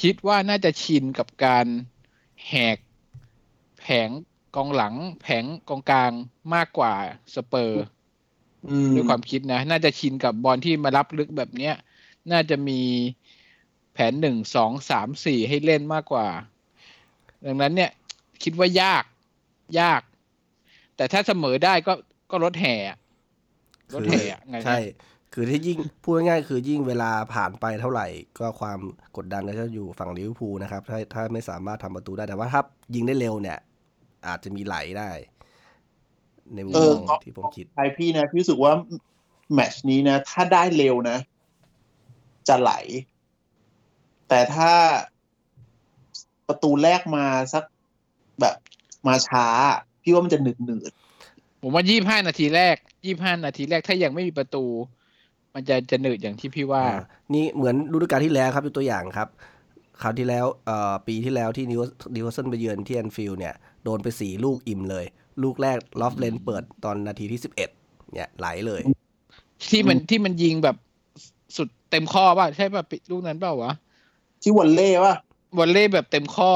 คิดว่าน่าจะชินกับการแหกแผงกองหลัง แผงกองกลางมากกว่าสเปอร์ด้วยความคิดนะ น่าจะชินกับบอลที่มารับลึกแบบเนี้ย น่าจะมี แผนหนึ่งสองสามสี่ให้เล่นมากกว่า ดังนั้นเนี่ย คิดว่ายากยาก แต่ถ้าเสมอได้ก็ก็รถแห่รถแห่ไงใช่ คือที่ยิ่งพูดง่ายๆคือยิ่งเวลาผ่านไปเท่าไหร่ ก็ความกดดันก็จะอยู่ฝั่งลิเวอร์พูลนะครับ ถ้าถ้าไม่สามารถทำประตูได้แต่ว่าถ้ายิงได้เร็วเนี่ย อาจจะมีไหลได้ ในมุมมองที่ผมคิดไอพี่นะพี่รู้สึกว่าแมชนี้นะ ถ้าได้เร็วนะ จะไหล แต่ถ้าประตูแรกมาสักแบบมาช้า พี่ว่ามันจะหนืดหนืดผมว่ายี่บห้านาทีแรกยี่บห้านาทีแรกถ้ายังไม่มีประตู มันจะจะหนืดอย่างที่พี่ว่า นี่เหมือนฤดูกาลที่แล้วครับเป็นตัวอย่างครับคราวที่แล้วเอ่อปีที่แล้วที่นิวนิวคาสเซิลไปเยือนที่แอนฟิลด์เนี่ย โดนไปสี่ลูกอิ่มเลย ลูกแรกลอฟเรนเปิดตอนนาทีที่สิบเอ็ดเนี่ยไหลเลย ที่มันที่มันยิงแบบสุดเต็มข้อป่ะ ใช่ป่ะลูกนั้นเปล่าวะ ที่วอลเล่ป่ะวอลเล่แบบเต็มข้อ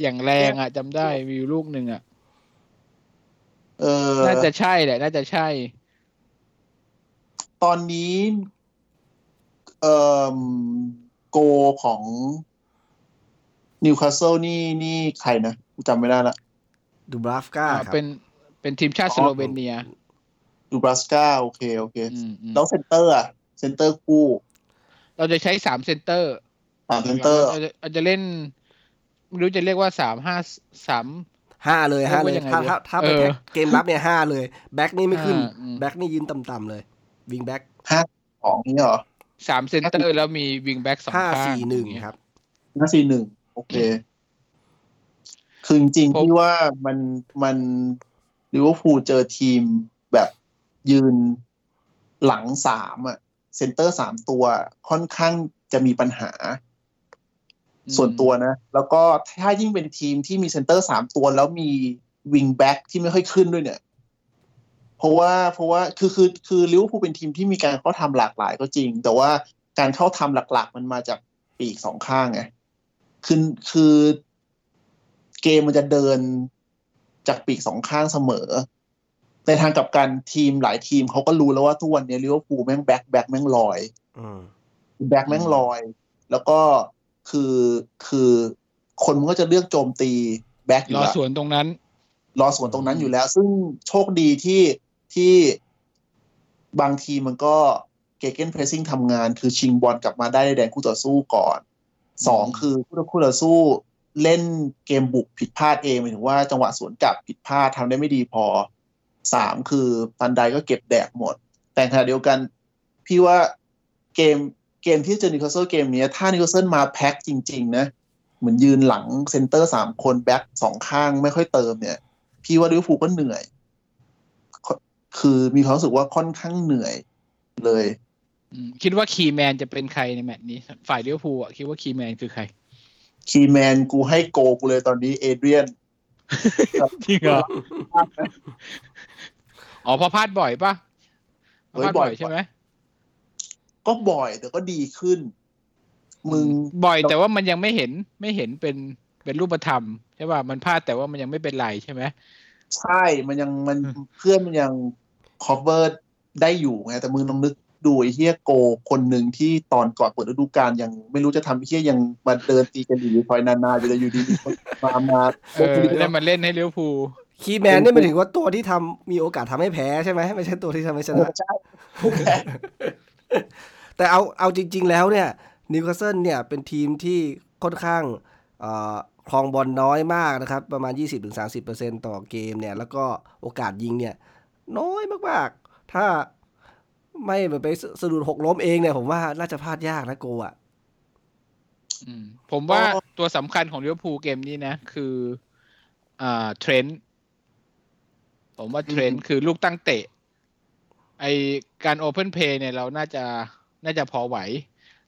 อย่างแรงอะจำได้มีลูกหนึ่งอะเออน่าจะใช่แหละ น่าจะใช่ ตอนนี้เอ่อโกลของนิวคาสเซิลนี่นี่ใครนะจำไม่ได้ละดูบราฟก้าครับเป็นเป็นทีมชาติสโลเวเนียดูบราฟก้าโอเค โอเค แล้วเซนเตอร์อะเซนเตอร์คู่ เราจะใช้สามเซนเตอร์ สามเซนเตอร์อาจจะเล่นไม่รู้จะเรียกว่าสามห้าสามห้าเลยห้าเลยเรียกว่ายังไงถ้าดีถ้าถ้าเอเป็น attack เกมรับเนี่ยห้าเลยแบ็กนี่ไม่ขึ้นอ่าอืมแบ็กนี่ยืนต่ำๆเลยวิงแบ็กของนี้เหรอสามเซนเตอร์แล้วมีวิงแบ็กสองห้าข้างสี่หนึ่งอย่างเงี้ยครับห้าสี่หนึ่งโอเค คือจริงผมๆที่ว่ามันมันลิเวอร์พูลเจอทีมแบบยืนหลังสามอะเซนเตอร์สามตัวค่อนข้างจะมีปัญหา ส่วนตัวนะ แล้วก็ถ้ายิ่งเป็นทีมที่มีเซนเตอร์สามตัว แล้วมีวิงแบ็กที่ไม่ค่อยขึ้นด้วยเนี่ย เพราะว่าเพราะว่าคือคือคือลิเวอร์พูลเป็นทีมที่มีการเข้าทำหลากหลายก็จริง แต่ว่าการเข้าทำหลัก ๆ มันมาจากปีกสองข้างไงคือคือเกมมันจะเดินจากปีกสองข้างเสมอ ในทางกลับกันทีมหลายทีมเขาก็รู้แล้วว่าทุกวันนี้ลิเวอร์พูลแม่งแบ็คแบ็คแม่งลอยอืมแบ็คแม่งลอย แล้วก็ คือคือคนมันก็จะเลือกโจมตีแบ็คอยู่รอแล้วสวนตรงนั้น รอสวนตรงนั้นอยู่แล้ว ซึ่งโชคดีที่ที่บางทีมันก็ gegenpressing ทำงาน คือชิงบอลกลับมาได้ในแดนคู่ต่อสู้ก่อนสองอืมคือคู่ต่อคู่ต่อสู้เล่นเกมบุกผิดพลาดเองหมายถึงว่าจังหวะสวนกลับผิดพลาดทำได้ไม่ดีพอสามคือฟานไดค์ก็เก็บแดกหมด แต่ขณะเดียวกัน พี่ว่าเกม เกมที่เจอนิวคาสเซิลเกมเนี้ยถ้านิวคาสเซิลมาแพ็คจริง ๆ นะ เหมือนยืนหลังเซนเตอร์สามคนแบ็คสองข้างไม่ค่อยเติมเนี่ย พี่ว่าลิเวอร์พูลก็เหนื่อยคคือมีความรู้สึกว่าค่อนข้างเหนื่อยเลยอืมคิดว่า key man จะเป็นใครในแมตช์นี้ ฝ่ายลิเวอร์พูลอะคิดว่า key man คือใคร key man กูให้โกลกูเลยตอนนี้เอเดรียนจริงเหรออ๋อเพอพลาดบ่อยปะพอพลาดบ่อยเฮ้ยบ่อยใช่ไหม ก็บ่อยแต่ก็ดีขึ้น มึงบ่อยแต่ว่ามันยังไม่เห็นไม่เห็นเป็นเป็นรูปธรรมใช่ป่ะมันพลาดแต่ว่ามันยังไม่เป็นไรใช่ไหมใช่มันยังมันเพื่อนมันยัง cover ได้อยู่ไงแต่มึงลองนึกดูไอ้เฮียโกคนหนึ่งที่ตอนก่อนเปิดฤดูกาลยังไม่รู้จะทำไอ้เฮียยังมาเดินตีกันอยู่ในซอยนานาอยู่เลยอยู่ดีมีคนมามาเออได้มาเล่นให้ลิเวอร์พูล key man นี่หมายถึงว่าตัวที่ทำมีโอกาสทำให้แพ้ใช่ไหมไม่ใช่ตัวที่ทำให้ชนะใช่ผู้ แพ้แต่เอาเอาจริง ๆ แล้วเนี่ยนิวคาสเซิลเนี่ยเป็นทีมที่ค่อนข้างเอ่อครองบอลน้อยมากนะครับ ประมาณ 20-30%ต่อเกมเนี่ย แล้วก็โอกาสยิงเนี่ย น้อยมากๆ ถ้าไม่ไปสะดุดหกล้มเองเนี่ย ผมว่าน่าจะพลาดยากนะโกอะอืมผมว่าตัวสำคัญของลิเวอร์พูลเกมนี้นะ คืออ่าเทรนต์ผมว่าเทรนต์คือลูกตั้งเตะ ไอการ open play เนี่ยเราน่าจะ น่าจะพอไหว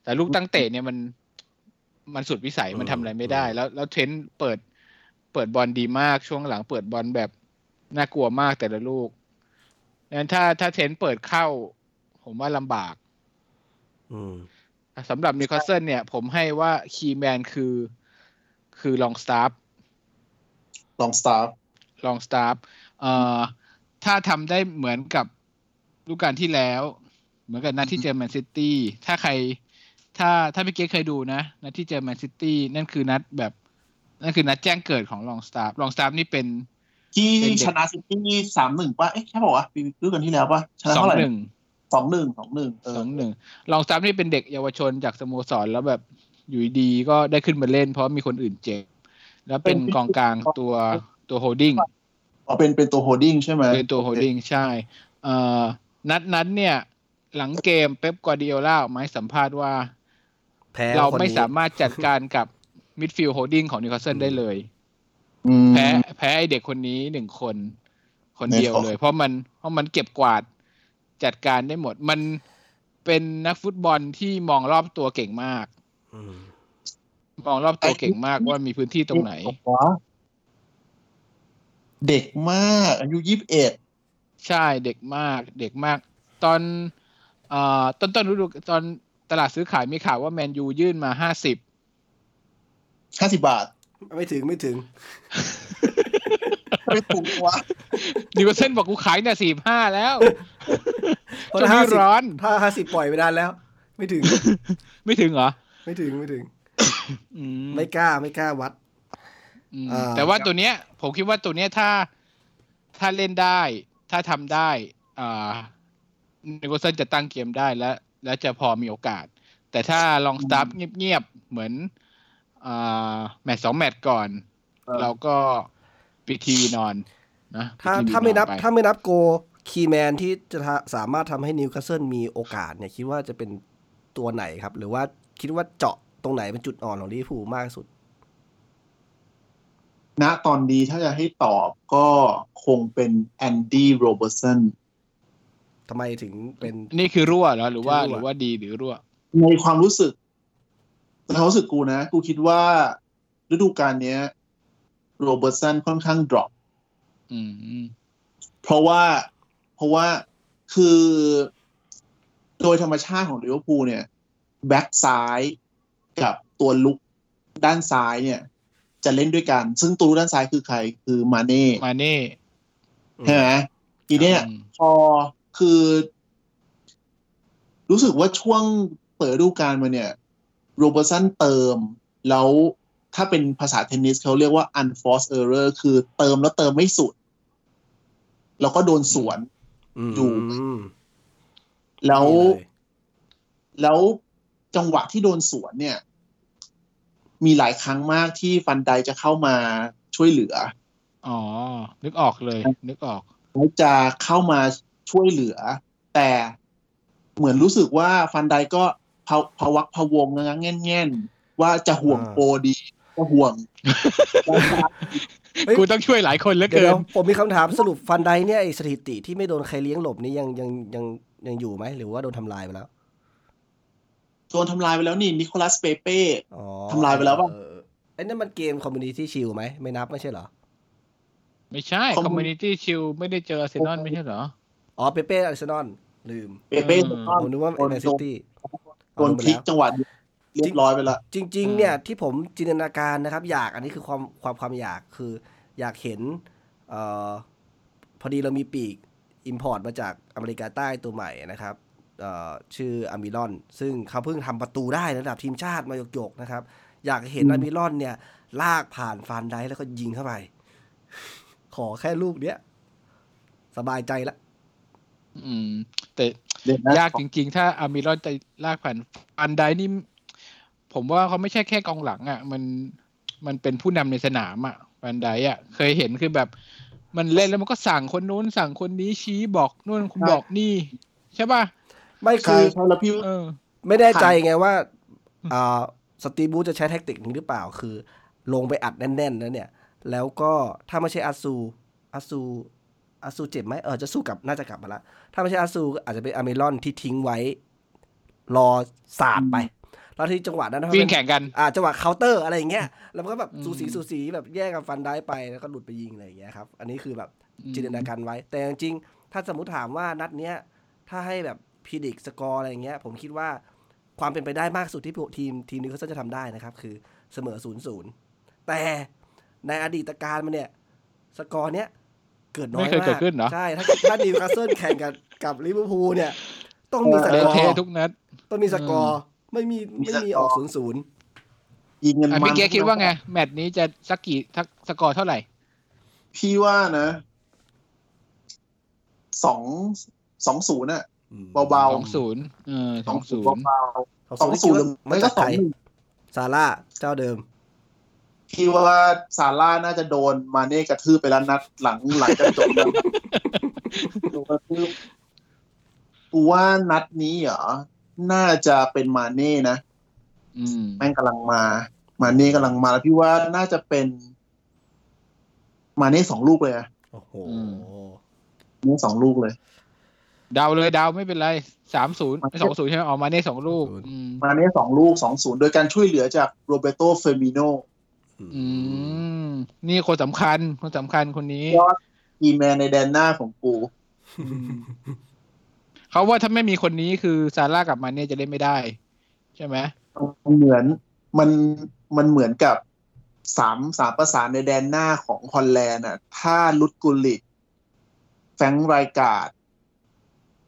แต่ลูกตั้งเตะเนี่ยมันมันสุดวิสัยมันทำอะไรไม่ได้ แล้วแล้วเทรนต์เปิด เปิดบอลดีมากช่วงหลังเปิดบอลแบบน่ากลัวมากแต่ละลูกงั้นถ้าถ้าเทรนต์เปิดเข้า ผมว่าลำบาก อืมสำหรับนิวคาสเซิลเนี่ย ผมให้ว่า key man คือ คือลองสตาฟฟ์ลองสตาฟฟ์ลองสตาฟฟ์เอ่อถ้าทำได้เหมือนกับฤดูกาลที่แล้ว เหมือนกับนัดที่เจอแมนซิตี้ถ้าใคร ถ้าถ้าพี่เก๊เคยดูนะนัดที่เจอแมนซิตี้นั่นคือนัดแบบนั่นคือนัดแจ้งเกิดของลองสตาฟฟ์ลองสตาฟฟ์นี่เป็นที่เป็นเด็กชนะซิตี้สามหนึ่งป่ะ เอ๊ะใช่ป่าวะปีฤดูกาลที่แล้วป่ะชนะสองเท่าไหร่หนึ่งสองหนึ่งสองหนึ่งเออสองหนึ่งลองสตาฟฟ์นี่เป็นเด็กเยาวชนจากสโมสรแล้วแบบอยู่ดีๆก็ได้ขึ้นมาเล่น เพราะมีคนอื่นเจ็บ แล้วเป็นกองกลางตัวตัว holding อ๋อเป็นเป็นตัว holding ใช่ไหมเป็นตัว holding ใช่เอ่อนัดนั้นเนี่ย หลังเกมเป๊ปกวาร์ดิโอลาออกมาให้สัมภาษณ์ว่าแพ้คนนี้เราไม่สามารถจัดการกับ midfield holding ของนิวคาสเซิลได้เลยอืมแพ้แพ้ไอเด็กคนนี้หนึ่งคน คนเดียวในของเลย เพราะมันเพราะมันเก็บกวาดจัดการได้หมด มันเป็นนักฟุตบอลที่มองรอบตัวเก่งมากอืมมองรอบตัวเก่งมากว่ามีพื้นที่ตรงไหนวะเด็กมาก อายุยี่สิบเอ็ดใช่เด็กมาก เด็กมาก ตอนเอ่อ ต้นต้นฤดูตอนตลาดซื้อขายมีข่าวว่าแมนยูยื่นมาห้าสิบห้าสิบบาท ไม่ถึงไม่ถึง ไม่ถูกวะนิวคาสเซิลบอกกูขายเนี่ยสี่ห้าแล้วเพราะช่วงถ้านี้50ร้อน ถ้าห้าสิบปล่อยไปนานแล้ว ไม่ถึง ไม่ถึงเหรอ ไม่ถึงไม่ถึงอืมไม่กล้าไม่กล้าวัดอืมอ่าแต่ว่าตัวเนี้ย ผมคิดว่าตัวเนี้ยถ้าถ้าเล่นได้ ถ้าทำได้ อ่า นิวคาสเซิลจะตั้งเกมได้และ และจะพอมีโอกาส แต่ถ้าลองสตาฟฟ์เงียบๆ เหมือนอ่าแมตช์สองแมตช์ก่อนเออเราก็ปิดทีวีนอนนะถ้าปิดทีวีถ้าไม่นับนอนปถ้าไม่นับโก key man ที่จะทะสามารถทำให้นิวคาสเซิลมีโอกาสเนี่ยคิดว่าจะเป็นตัวไหนครับ หรือว่าคิดว่าเจาะตรงไหนเป็นจุดอ่อนของลิเวอร์พูลมากที่สุดณตอนนี้ถ้าจะให้ตอบก็คงเป็นแอนดี้โรเบอร์สัน ทำไมถึงเป็นนี่คือรั่วเหรอหรือว่าคือรั่วหรือว่าดีหรือรั่วในความรู้สึกในความรู้สึกกูนะ กูคิดว่าฤดูกาลเนี้ยโรเบอร์สันค่อนข้าง drop อืมเพราะว่าเพราะว่าคือโดยธรรมชาติของลิเวอร์พูลเนี่ย แบ็กซ้ายกับตัวลุกด้านซ้ายเนี่ย จะเล่นด้วยกัน ซึ่งตัวลุกด้านซ้ายคือใครคือมาเน่มาเน่ใช่ไหมทีเนี้ยอืมพอ คือ รู้สึกว่าช่วงเปิดฤดูกาลมาเนี่ยโรเบอร์สันเติม แล้วถ้าเป็นภาษาเทนนิสเขาเรียกว่า unforced error คือเติมแล้วเติมไม่สุด แล้วก็โดนสวนอยู่มแล้วนี่เลยแล้วจังหวะที่โดนสวนเนี่ย มีหลายครั้งมากที่ฟันไดจะเข้ามาช่วยเหลือ อ๋อ นึกออกเลย นึกออกแล้วจะเข้ามา ช่วยเหลือ แต่เหมือนรู้สึกว่าฟันไดก็พะพะวักพะวงนะแง่นแง่นๆว่าจะห่วงโปรดีจะห่วงเฮ้ยกูต้องช่วยหลายคนเหลือเดี๋เกิยวนๆผมมีคำถามสรุปฟานไดค์เนี่ยไอสถิติที่ไม่โดนใครเลี้ยงหลบนี่ยังยังยังยังอยู่ไหมหรือว่าโดนทำลายไปแล้วโดนทำลายไปแล้วนี่นิโคลัสเปเป้อ๋อทำลายไปแล้วป่ะเออไอ้นั่นมันเกม Community Shield ไหมไม่นับไม่ใช่เหรอ ไม่ใช่ Community คอมมูนิตี้ชิลไม่ได้เจออาร์เซนอลไม่ใช่เหรอ อ๋อเปเป้อาร์เซนอลลืมเปเป้อืมผมนึกว่าโดนแมนโดซินตี้โดนพลิกจังหวะเรียบร้อยไปละจริง ๆ เนี่ยที่ผมจินตนาการนะครับ อยากอันนี้คือความความความอยากคือ อยากเห็นเอ่อพอดีเรามีปีก import มาจากอเมริกาใต้ตัวใหม่นะครับเอ่อชื่ออัลมิรอน ซึ่งเขาเพิ่งทำประตูได้ระดับทีมชาติมาหยกๆนะครับ อยากเห็นอืมอัลมิรอนเนี่ย ลากผ่านฟานไดค์แล้วก็ยิงเข้าไป ขอแค่ลูกเนี้ย สบายใจละ อืม แต่เดี๋ยวนะยากจริง ๆ ถ้าอัลมิรอนจะลากผ่านฟานไดค์นี่ ผมว่าเขาไม่ใช่แค่กองหลังอะ มันมันเป็นผู้นำในสนามอะอันไดอะ เคยเห็นคือแบบ มันเล่นแล้วมันก็สั่งคนนู้นสั่งคนนี้ชี้บอกนู่นบอกนี่ ใช่ป่ะไม่ใช่คือใช่แล้วพี่เออไม่แน่ใจไงว่าอ่าสตีบูจะใช้แท็กติกนี้หรือเปล่าคือ ลงไปอัดแน่นๆแล้วเนี่ย แล้วก็ถ้าไม่ใช่อาซูอาซู อาซูเจ็บไหมเออจะสู้กลับน่าจะกลับมาละถ้าไม่ใช่อาซูก็อาจจะเป็นอเมรอนที่ทิ้งไว้ รอสาดไปแล้วที่จังหวะนั้นวิ่งแข่งกันอ่าจังหวะเคาน์เตอร์อะไรอย่างเงี้ยแล้วมันก็แบบอืมสูสีสูสีแบบแย่งกันฟานไดค์ไปแล้วก็หลุดไปยิงอะไรอย่างเงี้ยครับ อันนี้คือแบบอืมจินตนาการไว้ แต่จริงๆถ้าสมมติถามว่านัดเนี้ยถ้าให้แบบ predict สกอร์อะไรอย่างเงี้ย ผมคิดว่าความเป็นไปได้มากสุดที่ทีมทีมนี้เขาจะทำได้นะครับ คือเสมอศูนย์ศูนย์แต่ในอดีตการมันเนี่ย สกอร์เนี้ย เกิดน้อยไม่เคยมากเกิดขึ้นเหรอใช่ถ้าถ้านิวคาสเซิลแข่งกับกับลิเวอร์พูลเนี่ย ต้องมีสเละกอเทะร์ทุกนัดต้องมีสกอร์ไม่มีไม่มีออกศูนย์ศูนย์ยิงเงินอะมัพี่นเก๊คิดว่าไง แมตช์นี้จะสักกี่ทักสกอร์เท่าไหร่ พี่ว่านะสองสองศูนย์อะเบาสองศูนย์เออสองศูนย์เบาๆสองศูนย์หรือไม่ก็สองหนึ่งซาร่าเจ้าเดิม พี่ว่าซาร่าน่าจะโดนมาเน่กระทืบไปแล้วนัดหลังหลังจากจบแล้วโดนกระทืบกูว่านัดนี้เหรอ น่าจะเป็นมาเน่นะอืมแม่งกำลังมา มาเน่กำลังมาแล้วพี่ว่าน่าจะเป็น มาเน่สองลูกเลยอะโอ้โหอืมเน่สองลูกเลยเดาเลยเดาไม่เป็นไรสามศูนย์สองศูนย์ใช่ไหมออกมาเน่สองลูกอืมมาเน่สองลูกสองศูนย์โดยการช่วยเหลือจากโรเบโตเฟมิโน อืม นี่คนสำคัญ คนสำคัญคนนี้ยอดอีแมนในแดนหน้าของกู เขาว่าถ้าไม่มีคนนี้คือซาร่ากับมาเน่จะเล่นไม่ได้ ใช่ไหมมันเหมือนมันมันเหมือนกับสามสามประสานในแดนหน้าของฮอลแลนด์อะ ถ้าลุดกุลิกแฟรงค์ไรกาด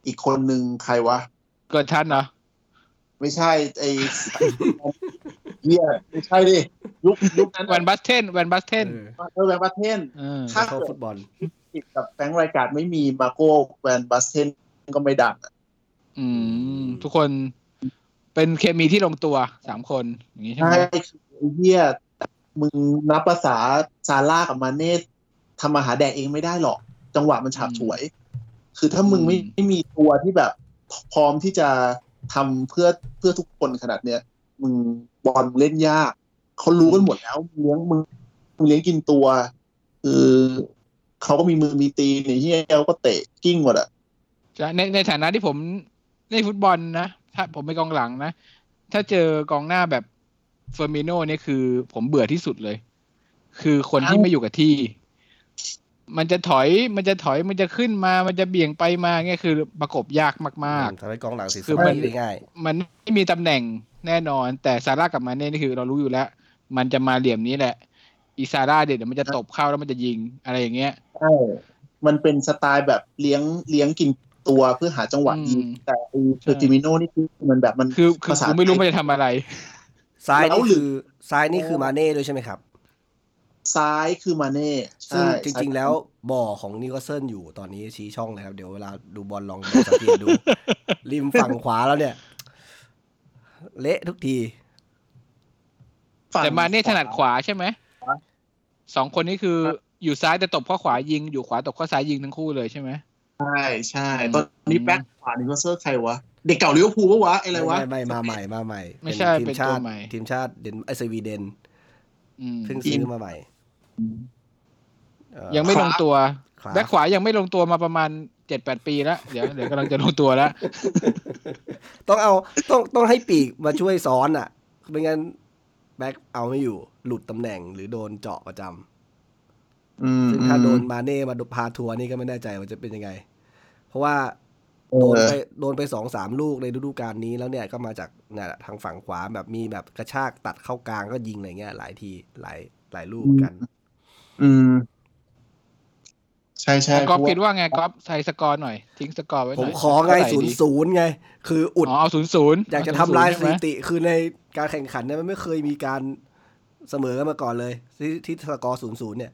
อีกคนหนึ่งใครวะ เกิดทันเหรอ ไม่ใช่ไอเฮียไม่ใช่ดิยุคยุคนั้นแวนบัสเทนแวนบัสเทนเออแวนบัสเทนเออถ้าเข้าฟุตบอลติดกับแฟรงค์ไรกาดไม่มีมาโก้แวนบัสเทนก็ไม่ดังอะอืม ทุกคนเป็นเคมีที่ลงตัวสามคนอย่างนี้ใช่ไหใช่มคือไอ้เฮียมึงนับประสาซาล่าห์กับมาเน่ทำมาหาแดกเองไม่ได้หรอก จังหวะมันฉาบฉวย คือถ้ามึงไม่ไม่มีตัวที่แบบพร้อมที่จะ ทำเพื่อเพื่อทุกคนขนาดเนี้ยมึงบอลเล่นยากเขารู้กันหมดแล้วเลี้ยงมึงมึงเลี้ยงกินตัวคือเขาก็มีมือมีตีนนี่ที่เอลก็เตะกิ้งหมดอะในในฐานะที่ผมในฟุตบอลนะถ้าผมเป็นกองหลังนะ ถ้าเจอกองหน้าแบบเฟอร์มิโน่เนี่ยคือผมเบื่อที่สุดเลย คือคนที่ไม่อยู่กับที่ มันจะถอยมันจะถอยมันจะขึ้นมามันจะเบี่ยงไปมาเงี้ยคือประกบยากมากทำให้กองหลังเสียคือสมัมานธิได้ง่ายๆมันไม่มีตำแหน่งแน่นอน แต่ซาร่ากับมาเน่นี่คือเรารู้อยู่แล้ว มันจะมาเหลี่ยมนี้แหละ อีซาร่าเดี๋ยวมันจะตบเข้าแล้วมันจะยิงอะไรอย่างเงี้ยใช่มันเป็นสไตล์แบบเลี้ยงเลี้ยงกินตัวเพื่อหาจังหวะยิงอืมแต่ไอ้เฟอร์ติมิโนนี่คือมันแบบมันคือคือภาษากูไม่รู้ไทยมันจะทำอะไรซ้ายแล้นี่วหรืคืออซ้ายนี่คือมาเน่ด้วยใช่ไหมครับ ซ้ายคือมาเน่ซึ่งใช่จริง ๆ แล้วบ่อของนิวคาสเซิลอยู่ตอนนี้ชี้ช่องเลยครับ เดี๋ยวเวลาดูบอลลองดูสังเกตดู ริมฝั่งขวาแล้วเนี่ย เละทุกทีฝั่งแต่มาเน่ถนัดขวาใช่ไหมสองคนนี้คืออยู่ซ้ายแต่ตบเข้าขวายิง อยู่ขวาตบเข้าซ้ายยิงทั้งคู่เลยใช่ไหมใช่ใช่อืมตอนนี้แบ็คขวานิวคาสเซิลใครวะเด็กเก่าลิเวอร์พูลปะวะไอ้อะไรวะไม่ไม่มาใหม่มาใหม่ ไม่ใช่ทีเป็นชาตัวติใหม่ทีมชาติเดนไอสวีเดนอืมเพิ่งซื้อมาใหม่เอ่อ ยังไม่ลงตัวขวาแบ็คขวายังไม่ลงตัวมาประมาณเจ็ดแปดปีแล้วเดี๋ยวเดี๋ยวกำลังจะลงตัวแล้ว ต้องเอาต้องต้องให้ปีกมาช่วยซ้อนอะไม่งั้นแบ็คเอาไม่อยู่หลุดตำแหน่งหรือโดนเจาะประจำอืมซึ่งถ้าโดนมาเน่มาพาทัวร์นี่ก็ไม่แน่ใจว่าจะเป็นยังไง เพราะว่าเอโดนอไปโดนไปสองสามลูกในฤดูกาลนี้แล้วเนี่ยก็มาจากเนี่ยทางฝั่งขวาแบบมีแบบกระชากตัดเข้ากลางก็ยิงอะไรเงี้ยหลายทีหลายหลายลูกเหมือนกัน อืม ใช่ใช่ก๊อฟเพราะคิดว่าไงก๊อฟใส่สกอร์หน่อย ทิ้งสกอร์ไว้หผน่มอยขอไงเท่าหร่ศูนดีย์ศูนย์ไง คืออุดอ๋อเอาศูนย์ศูนย์อยากจะทำลายสใช่ไหมถิติ คือในการแข่งขันเนี่ยมันไม่เคยมีการเสมอกันมาก่อนเลย ที่ที่สกอร์ศูนย์ศูนย์เนี่ย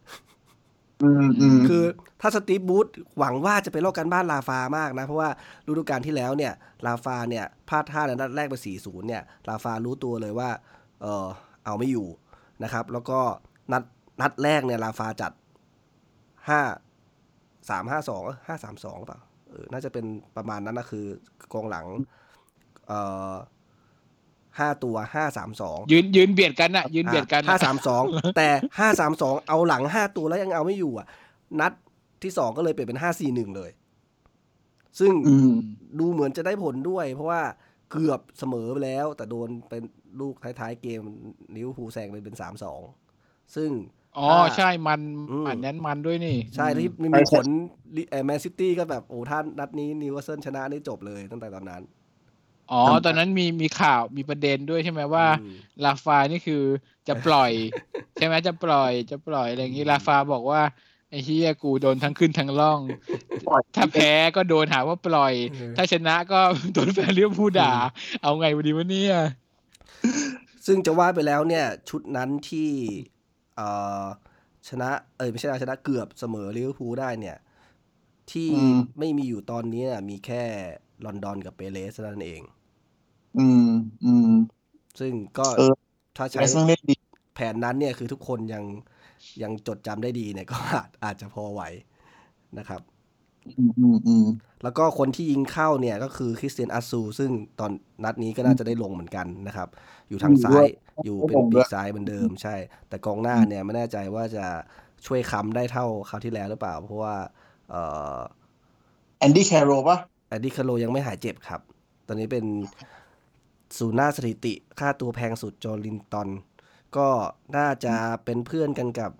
อืมอืมคือถ้าสตีฟบูธหวังว่าจะไปลอกกันบ้านลาฟามากนะ เพราะว่าฤดูกาลที่แล้วเนี่ย ลาฟาเนี่ยพลาดท่าในนัดแรกไป4-0เนี่ย ลาฟารู้ตัวเลยว่า เออเอาไม่อยู่นะครับ แล้วก็นัด นัดแรกเนี่ยลาฟาจัด5 3 5 2 5 3 2เปล่าเออน่าจะเป็นประมาณนั้นนะคือกองหลัง เอ่อห้าตัวห้าสามสองยืนยืนเบียดกันน่ะยืนเบียดกันห้าน่ะสามสองแต่ห้าสามสองเอาหลังห้าตัวแล้วยังเอาไม่อยู่อะ นัดที่สองก็เลยเปลี่ยนเป็นห้าสี่หนึ่งเลย ซึ่งอืมดูเหมือนจะได้ผลด้วย เพราะว่าเกือบเสมอไปแล้ว แต่โดนเป็นลูกท้ายๆเกมลิเวอร์พูลแซงไปเป็นสามสองซึ่ง อ๋อ ใช่มันอืมอันนั้นมันด้วยนี่ ใช่ที่ไม่ใช่มีใช่ผลแมนซิตี้ก็แบบ โอ้ท่านนัดนี้นิวคาสเซิลชนะนี่จบเลยตั้งแต่ตอนนั้น อ๋อ ตอนนั้นมีมีข่าวมีประเด็นด้วยใช่ไหมว่าอืมราฟานี่คือจะปล่อย ใช่ไหมจะปล่อยจะปล่อยอะไรอย่างนี้ราฟาบอกว่าไอ้เฮียกูโดนทั้งขึ้นทั้งล่องปล่อยถ้าแพ้ก็โดนหาว่าปล่อยเออถ้าชนะก็โดนแฟนลิเวอร์พูลด่า เอาไงวันนี้วะเนี่ย ซึ่งจะว่าไปแล้วเนี่ย ชุดนั้นที่เอ่อ ชนะเอยไม่ใช่ชนะเกือบเสมอลิเวอร์พูลได้เนี่ย ที่อืมไม่มีอยู่ตอนนี้น่ะมีแค่ลอนดอนกับเปเรสเท่านั้นเอง อืม อืม ซึ่งก็เออถ้าใช้ใช้เรื่องเล่นดีแผนนั้นเนี่ยคือทุกคนยังยังจดจำได้ดีเนี่ยก็อาจอาจจะพอไหวนะครับอืมอืมอืมแล้วก็คนที่ยิงเข้าเนี่ยก็คือคริสเตียนอาซู ซึ่งตอนนัดนี้ก็น่าจะได้ลงเหมือนกันนะครับ อยู่ทางซ้าย อยู่เป็นปีกซ้ายเหมือนเดิมใช่ แต่กองหน้าเนี่ยไม่แน่ใจว่าจะช่วยค้ำได้เท่าคราวที่แล้วหรือเปล่า เพราะว่าเอ่อแอนดี้แคโรลปะแอนดี้แคโรลยังไม่หายเจ็บครับ ตอนนี้เป็นศูนย์หน้าสถิติค่าตัวแพงสุดโจลินตัน ก็น่าจะเป็นเพื่อนกันกับ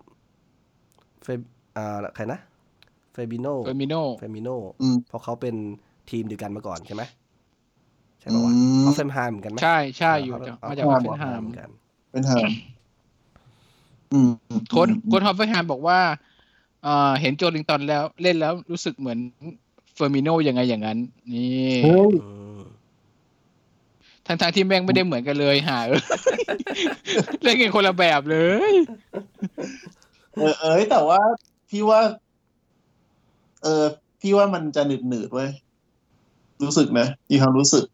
เฟบอ่าใครนะเฟบิโนเฟอร์มิโนเฟอร์มิโนอืมเพราะเขาเป็นทีมเดียวกันมาก่อนใช่ไหมใช่ป่าวะอืมฮอฟเฟนไฮม์เหมือนกันไหมใช่ใช่อยู่เขจากเขมาจากเขฮอฟเฟนไฮม์เหม์มือนกันเป็นหางอืมโค้ชโค้ชฮอฟเฟนไฮม์บอกว่าเอ่อเห็นโจลินตันแล้วเล่นแล้วรู้สึกเหมือนเฟอร์มิโนยังไงอย่างนั้น นี่เฮ้ยอืมทางทางๆที่แม่งไม่ได้เหมือนกันเลยหาเออเล่นกันคนละแบบเลย เออเอยแต่ว่าพี่ว่า เออพี่ว่ามันจะหนืดหนืดๆเว้ยรู้สึกนะมีความรู้สึก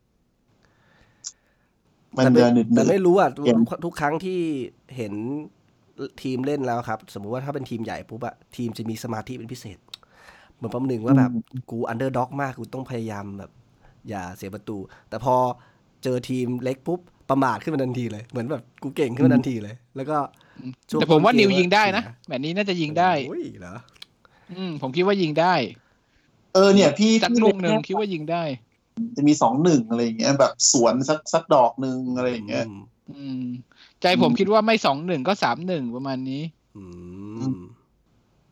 มันแต่ไม่จะหนืดหนืแต่ไม่รู้อะเห็นทุกครั้งที่เห็นทีมเล่นแล้วครับ สมมุติว่าถ้าเป็นทีมใหญ่ปุ๊บอะทีมจะมีสมาธิเป็นพิเศษ เหมือนประมาณหนึ่งว่าแบบกู underdog มากกูต้องพยายามแบบ อย่าเสียประตู แต่พอเจอทีมเล็กปุ๊บประมาทขึ้นมาทันทีเลย เหมือนแบบกูเก่งขึ้นมาทันทีเลย แล้วก็ช่งแต่ผมว่าต้เกนิวยิงได้นะเสียแบบนี้น่าจะยิงได้โอ้ยเหรออืมผมคิดว่ายิงได้ เออเนี่ย พี่สักพี่ลูกหนึ่งคิดว่ายิงได้ จะมีสองหนึ่งอะไรอย่างเงี้ย แบบสวนสักสักดอกหนึ่งอะไรอย่างเงี้ยอืมอืมใจผมคิดว่าไม่สองหนึ่งก็สามหนึ่งประมาณนี้อืม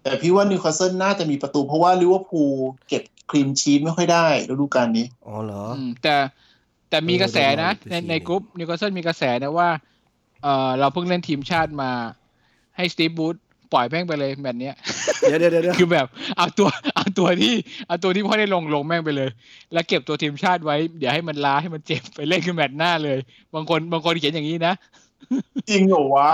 แต่พี่ว่านิวคาสเซิลน่าจะมีประตูเพราะว่าลิเวอร์พูลเก็บ clean sheet ไม่ค่อยได้ฤดูกาลนี้ อ๋อเหรออืมแต่แต่มีเออกระแสนะได้ในลองในดูสิกรุ๊ปนิวคาสเซิลมีกระแสนะว่า เออเราเพิ่งเล่นทีมชาติมา ให้สตีฟบรูซ ปล่อยแม่งไปเลยแบบเนี้ยเดี๋ยวเดี๋ยวเดี๋ยวคือแบบเอาตัวเอาตัวที่เอาตัวที่พ่อได้ลงลงแม่งไปเลย แล้วเก็บตัวทีมชาติไว้เดี๋ยวให้มันล้าให้มันเจ็บไปเล่นคือแมตช์หน้าเลย บางคนบางคนเขียนอย่างนี้นะ จริงเหรอวะ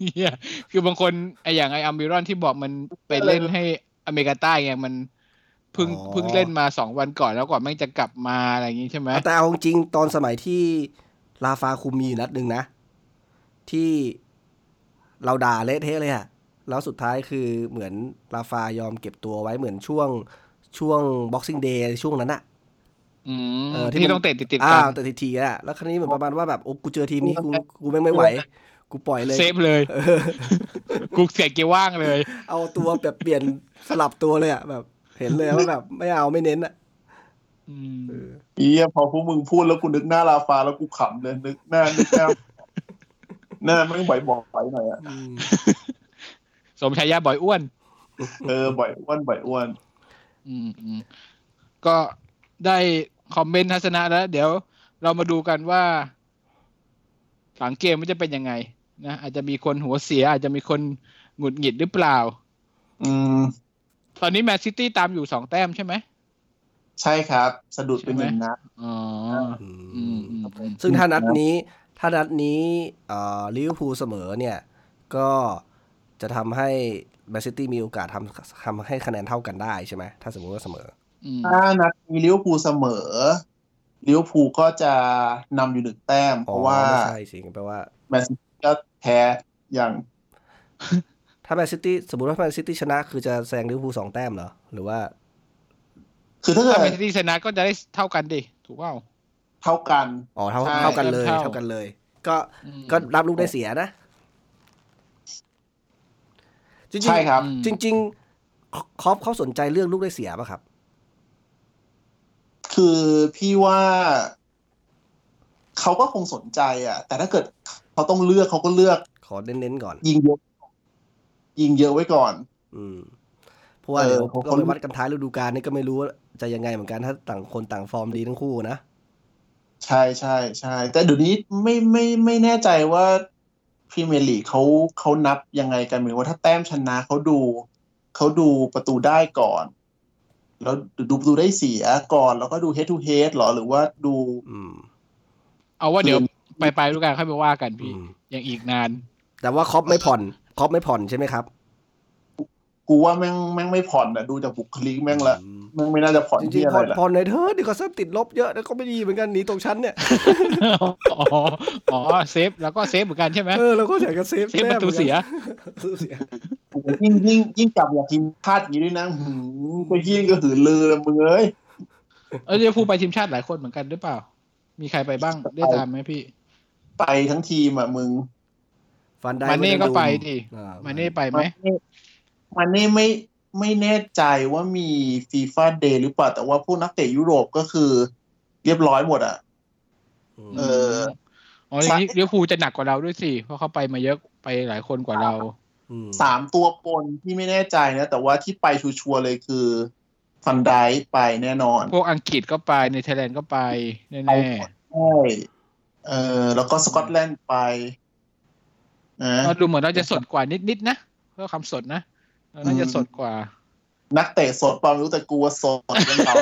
เฮียคือบางคนไออย่างไออัมบิรอนที่บอกมันไปเล่นให้อเมริกาใต้ไงมันเพิ่งเพิ่งเล่นมาสองวันก่อนแล้วก่อนแม่งจะกลับมาอะไรอย่างงี้ใช่ไหมแต่เอาจริงๆตอนสมัยที่ลาฟาคุมมีอยู่นัดหนึ่งนะ ที่ เราด่าเละเทะเลยอะแล้วสุดท้ายคือเหมือนราฟายอมเก็บตัวไว้เหมือนช่วงช่วง boxing day ช่วงนั้นอะอืมเออที่ที่มันต้องเตะติดติดๆอ้ากันวแต่ทีๆอะแล้วครั้นี้เหมือนประมาณว่าแบบโอ้กูเจอทีมนี้กูกูแม่งไม่ไหว กูปล่อยเลย เซฟเลยเออกูใส่เกียร์ว่างเลย เอาตัวแบบเปลี่ยนสลับตัวเลยอะแบบ เห็นเลยว่าแบบไม่เอาไม่เน้นอะอืมเออเอียพอพวกมึงพูดแล้วกูนึกหน้าลาฟาแล้วกูขำเลยนึกหน้านึกหน้าห น้าไม่งบ่อยบอกไปหน่อยอะอืมสมชายาบ่อยอ้วน เออ บ่อยอ้วนบ่อยอ้วน อืมอืมก็ได้คอมเมนต์ทัศนะแล้ว เดี๋ยวเรามาดูกันว่าหลังเกมมันจะเป็นยังไง นะอาจจะมีคนหัวเสีย อาจจะมีคนหงุดหงิดหรือเปล่า อืม ตอนนี้แมนซิตี้ตามอยู่สองแต้มใช่ไหมใช่ครับ สะดุดเป็นหนึ่งนัดอ๋ออือืมมอืมอืมซึ่งถ้านัดนี้ ถ้านัดนี้เอ่อลิเวอร์พูลเสมอเนี่ย ก็จะทำให้แมนซิตี้มีโอกาสทำทำให้คะแนนเท่ากันได้ใช่ไหมถ้าสมมติว่าเสมออืมถ้านัดมีลิเวอร์พูลเสมอลิเวอร์พูลก็จะนำอยู่หนึ่งแต้ม เพอ๋อราะว่าไม่ใช่สิแปลว่าแมนซิตี้ก็แพ้อย่าง ถ้าแมนซิตี้สมมติว่าแมนซิตี้ชนะคือจะแซงลิเวอร์พูลสองแต้มเหรอ หรือว่า คือถ้าเกิถ้าแมนซิตี้ชนะก็จะได้เท่ากันดิ ถูกเปล่า เท่ากัน อ๋อเท่าใช่เท่ากันเลยเท่าเท่ากันเลย ก็อืมก็รับลูกได้เสียนะจริงๆใช่ครับอืมจริง ๆ คอปเขาสนใจเรื่องลูกได้เสียป่ะครับ คือพี่ว่าเขาก็คงสนใจ อะ แต่ถ้าเกิดเขาต้องเลือกเขาก็เลือก ขอเน้นๆก่อน ยิงเยอะยิงเยอะไว้ก่อน อืมเพราะว่าเออเดี๋ยวเพราะก็เขาไปวัดกันท้ายฤดูกาลนี่ก็ไม่รู้ว่าจะยังไงเหมือนกันถ้าต่างคนต่างฟอร์มดีทั้งคู่นะ ใช่ใช่ใช่ แต่เดี๋ยวนี้ไม่ไม่ไม่แน่ใจว่าพรีเมียร์ลีกเขาเขานับยังไงกันเหมือนว่าถ้าแต้มชนะเขาดูเขาดูประตูได้ก่อน แล้วดูประตูได้เสียก่อน แล้วก็ดู head to head หรอหรือว่าดูอืมเอาว่าเดี๋ยวไปไปฤดูกาลค่อยไปว่ากันพี่อืมยังอีกนาน แต่ว่าคอปไม่ผ่อนคอปไม่ผ่อนใช่ไหมครับ กูว่าแม่งแม่งไม่ผ่อนอะดูจากบุคลิกแม่งละอืมแม่งไม่น่าจะผ่อนจริที่งอะๆผ่ไรอนละผ่อนในอยเธอะดีกว่าเซฟติดลบเยอะแล้วก็ไม่ดีเหมือนกันหนีตกชั้นเนี่ยอ๋ออ๋อเซฟแล้วก็เซฟเหมือนกันใช่ไหมเออเราก็อยากจะเซฟเซฟประตูเสียประตูเสียยิ่งยิ่งยิ่งกลับอยากทีมพลาดอย่างนี้ด้วยนะหืมไปยิ่งก็หือลือเลยมึงเอ้ยเออเดี๋ยวพูลไปทีมชาติหลายคนเหมือนกันหรือเปล่า มีใครไปบ้างได้ตามไหมพี่ ไปทั้งทีมอะมึงฟันได้มาเน่ก็ไปดิอ่มาเน่ไปไหม มันนี่มันนี่ไม่ไม่แน่ใจว่ามีฟีฟ่าเดย์หรือเปล่าแต่ว่าพวกนักเตะยุโรปก็คือเรียบร้อยหมดอะอืมเอออ๋ออย่างนี้เดี๋ยวพูลจะหนักกว่าเราด้วยสิ เพราะเขาไปมาเยอะไปหลายคนกว่าเรามสามตัวปนที่ไม่แน่ใจนะ แต่ว่าที่ไปชัวร์ๆเลยคือฟันไดไปแน่นอน พวกอังกฤษก็ไปในเทแลนด์ก็ไป แน่ใช่เออแล้วก็สกอตแลนด์ไปนะๆก็ดูเหมือนเราจะสดกว่านิดๆนะเพื่อความสดนะเรา น่าจะสดกว่า นักเตะสดเปล่าไม่รู้แต่กลัวสดเรื่องเรา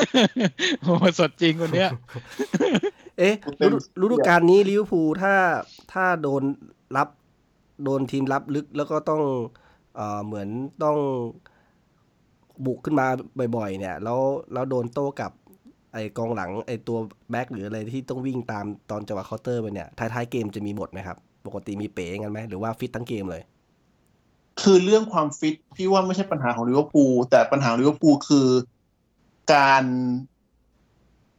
โอ้โหสดจริงคนเนี้ย เอ๊ะกูเต็มฤดูฤดูกาลนี้ลิเวอร์พูลถ้าถ้าโดนรับ โดนทีมรับลึกแล้วก็ต้องเอ่อเหมือนต้องบุกขึ้นมาบ่อยๆ เนี่ย แล้วแล้วโดนโต้กลับไอกองหลังไอตัวแบ็กหรืออะไรที่ต้องวิ่งตามตอนจังหวะเคาน์เตอร์ไปเนี่ยท้ายๆเกมจะมีหมดไหมครับ ปกติมีเป๋กันไหมหรือว่าฟิตทั้งเกมเลย คือเรื่องความฟิตพี่ว่าไม่ใช่ปัญหาของลิเวอร์พูลแต่ปัญหาลิเวอร์พูลคือการ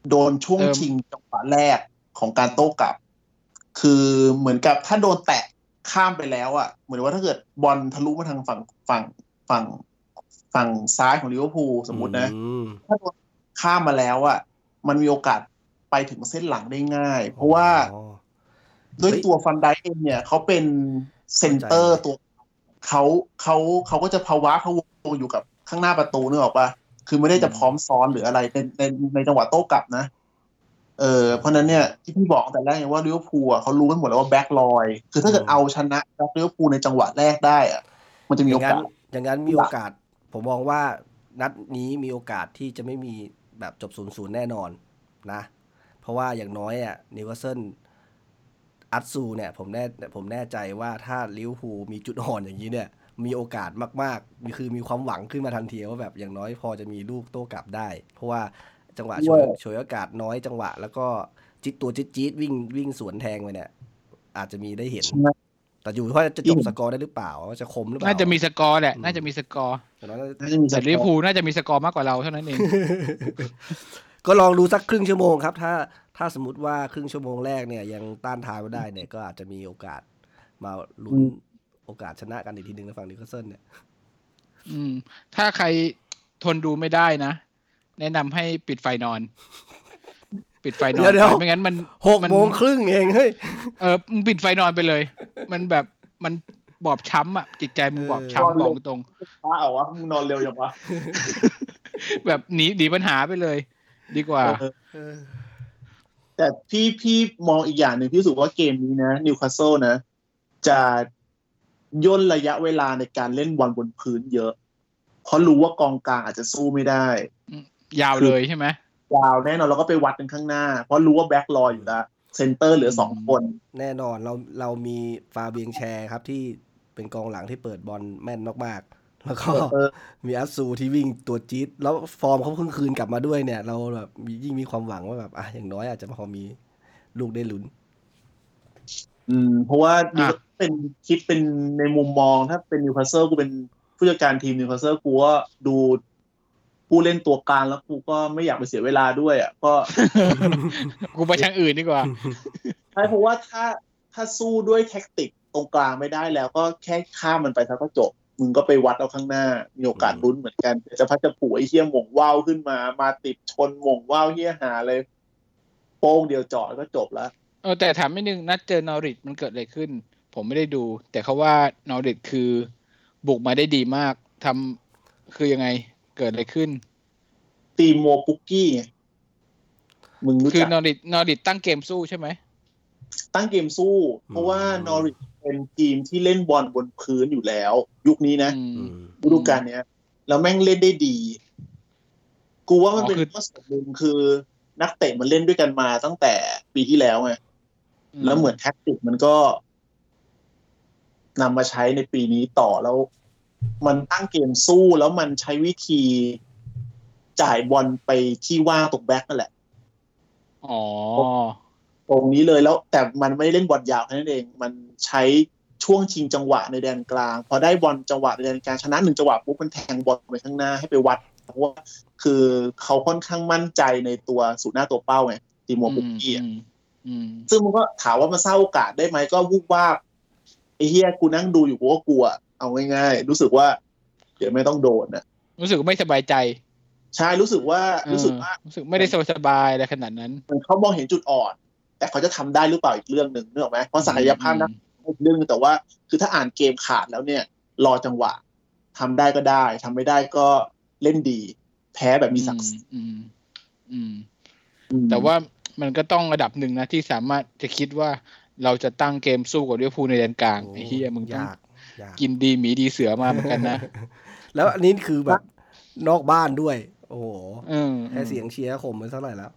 โดนช่วงชิงจังหวะแรกของการโต้กลับ คือเหมือนกับถ้าโดนแตะข้ามไปแล้วอะ เหมือนว่าถ้าเกิดบอลทะลุมาทางฝั่งฝั่งฝั่งฝั่งซ้ายของลิเวอร์พูลสมมตินะถ้าโดนข้ามมาแล้วอะ มันมีโอกาสไปถึงเส้นหลังได้ง่าย เพราะว่าด้วยตัวฟานไดค์เองเนี่ยเขาเป็นเซนเตอร์ตัว เขาเขาเขาก็จะพะว เขาพะวงอยู่กับข้างหน้าประตูนึกออกปะคือไม่ได้จะพร้อมซ้อนหรืออะไรในในในจังหวะโต้กลับนะ เออเพราะนั้นเนี่ยที่พี่บอกแต่แรกว่าลิเวอร์พูลเขารู้กันหมดแล้วว่าแบ็คลอยคือถ้าเกิดเอาชนะแบ็คลิเวอร์พูลในจังหวะแรกได้อะมันจะมีโอกาสอย่างนั้นมีโอกาส ผมมองว่านัดนี้มีโอกาสที่จะไม่มีแบบจบศูนย์ศูนย์แน่นอนนะ เพราะว่าอย่างน้อยอะนิวคาสเซิล อัตซูเนี่ยผมแน่ผมแน่ใจว่าถ้าลิเวอร์พูลมีจุดอ่อนอย่างนี้เนี่ย มีโอกาสมากๆมีคือมีความหวังขึ้นมาทันทีว่าแบบอย่างน้อยพอจะมีลูกโต้กลับได้ เพราะว่าจังหวะฉวยฉวยโอกาสน้อยจังหวะ แล้วก็จี๊ดตัวจี๊ดจี๊ดวิ่งวิ่งสวนแทงไปเนี่ย อาจจะมีได้เห็น แต่อยู่ว่าจะจบสกอร์ได้หรือเปล่าจะคมหรือเปล่าน่าจะมีสกอร์แหละน่าจะมีสกอร์แต่ลิเวอร์พูลน่าจะมีสกอร์มากกว่าเราเท่านั้นเอง ก็ลองดูสักครึ่งชั่วโมงครับ ถ้าถ้าสมมติว่าครึ่งชั่วโมงแรกเนี่ยยังต้านทานไม่ได้เนี่ยก็อาจจะมีโอกาสมาลุ้นโอกาสชนะกันอีกทีหนึ่งในฝั่งนิวคาสเซิลเนี่ย อืม ถ้าใครทนดูไม่ได้นะ แนะนำให้ปิดไฟนอน ปิดไฟนอนไม่งั้นมันหกโมงครึ่งเองเฮ้ยเออมึงปิดไฟนอนไปเลย มันแบบมันบอบช้ำอะ จิตใจมึงบอบช้ำบอกตรงป้าเอาวะมึงนอนเร็วอย่างวะแบบหนีหนีปัญหาไปเลย ดีกว่าแต่พี่พี่มองอีกอย่างหนึ่งพี่รู้สึกว่าเกมนี้นะนิวคาสเซิลนะ จะย่นระยะเวลาในการเล่นบอลบนพื้นเยอะ เพราะรู้ว่ากองกลางอาจจะสู้ไม่ได้ ยาวเลยใช่ไหมยาวแน่นอนเราก็ไปวัดกันข้างหน้า เพราะรู้ว่าแบ็คลอยอยู่แล้วเซนเตอร์เหลือสองคน แน่นอนเราเรามีฟาเบียน แชร์ครับที่เป็นกองหลังที่เปิดบอลแม่นมากๆ แล้วก็มีอัตซูที่วิ่งตัวจี๊ดแล้วฟอร์มเขาเพิ่งคืนกลับมาด้วยเนี่ย เราแบบยิ่งมีความหวังว่าแบบอะอย่างน้อยอาจจะพอมีลูกได้ลุ้น อืม เพราะว่าเป็นคิดเป็นในมุมมองถ้าเป็นนิวคาสเซิลกูเป็นผู้จัดการทีมนิวคาสเซิลกูก็ดูผู้เล่นตัวกลางแล้วกูก็ไม่อยากไปเสียเวลาด้วย อะ ก็กูไปทางอื่นดีกว่าใช่เพราะว่าถ้าถ้าสู้ด้วยแท็กติกตรงกลางไม่ได้แล้วก็แค่ข้ามมันไปแล้วก็จบ มึงก็ไปวัดเอาข้างหน้า มีโอกาสลุ้นเหมือนกันจะพัดจะปู่ไอ้เฮี้ยหม่งว่าวขึ้นมา มาติดชนหม่งว่าวเฮี้ยหาเลย โป้งเดียวจอดก็จบแล้วเออแต่ถามไม่นึงนัดเจอนอริทมันเกิดอะไรขึ้น ผมไม่ได้ดู แต่เขาว่านอริทคือ บุกมาได้ดีมากทำคือยังไงเกิดอะไรขึ้น ตีโมปุกกี้มึงรู้จักคือนอริทนอริทตั้งเกมสู้ใช่ไหมตั้งเกมสู้ เพราะว่านอริท เป็นทีมที่เล่นบอลบนพื้นอยู่แล้ว ยุคนี้นะฤดูกาลเนี้ยแล้วแม่งเล่นได้ดี กูว่ามันเป็นข้อสำคัญคือนักเตะมันเล่นด้วยกันมาตั้งแต่ปีที่แล้วไงแล้วเหมือนแท็กติกมันก็นำมาใช้ในปีนี้ต่อแล้ว มันตั้งเกมสู้แล้วมันใช้วิธีจ่ายบอลไปที่ว่างตรงแบ็กนั่นแหละอ๋อตรงนี้เลยแล้วแต่มันไม่เล่นบอลยาวแค่นั้นเอง มัน ใช้ช่วงชิงจังหวะในแดนกลาง พอได้บอลจังหวะในแดนกลางชนะหนึ่งจังหวะปุ๊บมันแทงบอลไปข้างหน้าให้ไปวัดเพราะว่าคือเขาค่อนข้างมั่นใจในตัวสูตรหน้าตัวเป้าไงตีมัวบุกกี้อะซึ่งมันก็ถามว่ามันสร้างโอกาสได้ไหมก็วุบว่าไอ้เฮียกูนั่งดูอยู่กูก็กลัว เอาง่ายๆรู้สึกว่า เดี๋ยวไม่ต้องโดนนะรู้สึกไม่สบายใจใช่รู้สึกว่ารู้สึกว่ารู้สึกไม่ได้สบายอะไรขนาดนั้น มันเขามองเห็นจุดอ่อน แต่เขาจะทำได้หรือเปล่าอีกเรื่องหนึ่งนึกออกไหมเพราะศักยภาพนัก เรื่องแต่ว่า คือถ้าอ่านเกมขาดแล้วเนี่ย รอจังหวะทำได้ก็ได้ทำไม่ได้ก็เล่นดี แพ้แบบมีศักดิ์ศรีแต่ว่ามันก็ต้องระดับหนึ่งนะ ที่สามารถจะคิดว่าเราจะตั้งเกมสู้กับลิเวอร์พูลในแดนกลางไอ้เฮียมึงต้องกินดีหมีดีเสือมาเหมือนกันนะ แล้วอันนี้คือแบบนอกบ้านด้วย โอ้โหแค่เสียงเชียร์ข่มไปเท่าไหร่แล้ว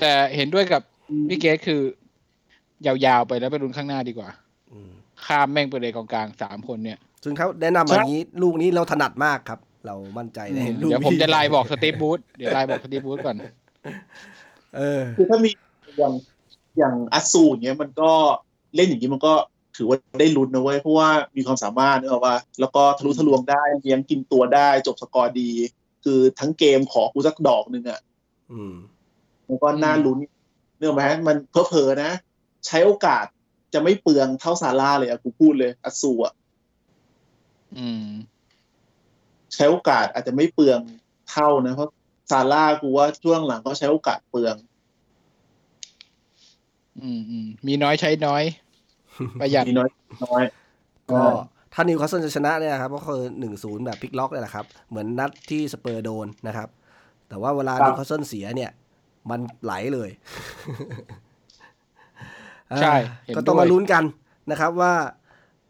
แต่เห็นด้วยกับพี่เกสคือ ยาวๆไปแล้วไปรุนข้างหน้าดีกว่า ข้ามแม่งไปเลยกองกลางสามคนเนี่ย ซึ่งเขาแนะนำอย่างนี้ลูกนี้เราถนัดมากครับ เรามั่นใจในลูกเดี๋ยวผมจะไลน์บอกสตีฟบูธเดี๋ยวไลน์บอกสตีฟบูธก่อน เออคือถ้ามีอย่างอย่างอัสซูเนี้ยมันก็เล่นอย่างนี้มันก็ถือว่าได้ลุ้นนะเว้ยเพราะว่ามีความสามารถนึกออกว่า แล้วก็ทะลุทะลวงได้เลี้ยงกินตัวได้ จบสกอร์ดี คือทั้งเกมขอกูสักดอกหนึ่งอะอืมแล้วก็น่าลุ้นเนื่องไหมมันเพอเพอๆนะ ใช้โอกาส จะไม่เปลืองเท่าซาร่าเลยอะกูพูดเลยอัสูอะอืมใช้โอกาสอาจจะไม่เปลืองเท่านะเพราะซาร่ากูว่าช่วงหลังก็ใช้โอกาสเปลือง อืมอืมมีน้อยใช้น้อยประหยัดมีน้อยน้อย ก็ถ้านิวคาสเซิลจะชนะเนี่ยครับก็คือหนึ่งศูนย์แบบพลิกล็อกเลยแหละครับ เหมือนนัดที่สเปอร์โดนนะครับ แต่ว่าเวลานิวคาสเซิลเสียเนี่ย มันไหลเลย ใช่อ่าเห็นก็ต้องด้วยมาลุ้นกันนะครับว่า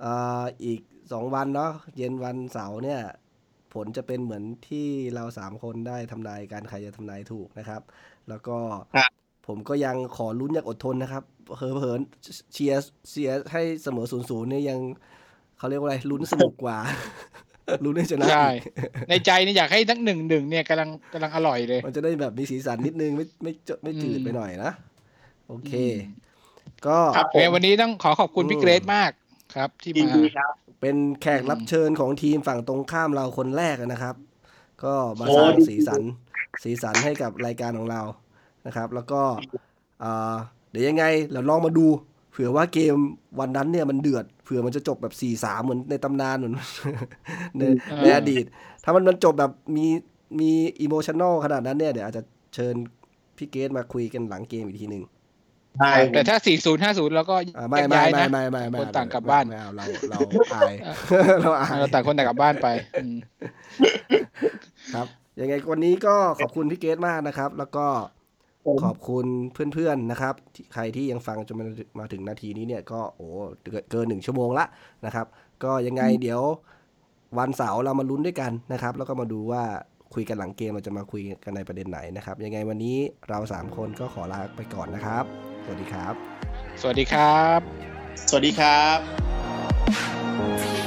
เอ่ออีกสองวันเนาะเย็นวันเสาร์เนี่ย ผลจะเป็นเหมือนที่เราสามคนได้ทำนายกันใครจะทำนายถูกนะครับ แล้วก็ครับผมก็ยังขอลุ้นอย่างอดทนนะครับเหินเหินเชียร์เชียร์ให้เสมอศูนย์ศูนย์เนี่ยยังเขาเรียกว่าอะไรลุ้นสนุกกว่าลุ้นให้ชนะใช่อีกในใจเนี่ยอยากให้ทั้งหนึ่งหนึ่งเนี่ยกำลังกำลังอร่อยเลย มันจะได้แบบมีสีสันนิดนึงไม่ไม่เจไม่จืดอืมไปหน่อยนะ โอเคอืม ก็ครับผโอเคมวันนี้ต้องขอขอบคุณอืมพี่เกรซมากครับ ที่ยินมาดีครับเป็นแขกรับเชิญของทีมฝั่งตรงข้ามเราคนแรกนะครับ ก็มาโอ้สร้างดีสีสันสีสันให้กับรายการของเรานะครับ แล้วก็อ่าเดี๋ยวยังไงเราลองมาดูเผื่อว่าเกมวันนั้นเนี่ยมันเดือดเผื่อมันจะจบแบบ4ี่สามเหมือนในตำนานเหมือนในในอดีต ถ้ามันมันจบแบบมีมีอิโมชัน a ลขนาดนั้นเนี่ยเดี๋ยวอาจจะเชิญพี่เกตมาคุยกันหลังเกมอีกทีหนึ่ง ใช่แต่ถ้า 40 50 แล้วก็อ่าไม่แยกไม่ย้ายไม่นะไม่ไม่ไม่คนต่างกลับบ้านไม่เอาเราเราอายเอเราอายเราต่างคนต่างกลับบ้านไปอืมครับยังไงวันนี้ก็ขอบคุณพี่เกตมากนะครับ แล้วก็ขอบคุณเพื่อนๆนะครับที่ใครที่ยังฟังจนมามาถึงนาทีนี้เนี่ยก็โอ้เกินเกินหนึ่งชั่วโมงละนะครับ ก็ยังไงเดี๋ยววันเสาร์เรามาลุ้นด้วยกันนะครับ แล้วก็มาดูว่า คุยกันหลังเกมเราจะมาคุยกันในประเด็นไหนนะครับ ยังไงวันนี้เราสามคนก็ขอลาไปก่อนนะครับ สวัสดีครับ สวัสดีครับ สวัสดีครับ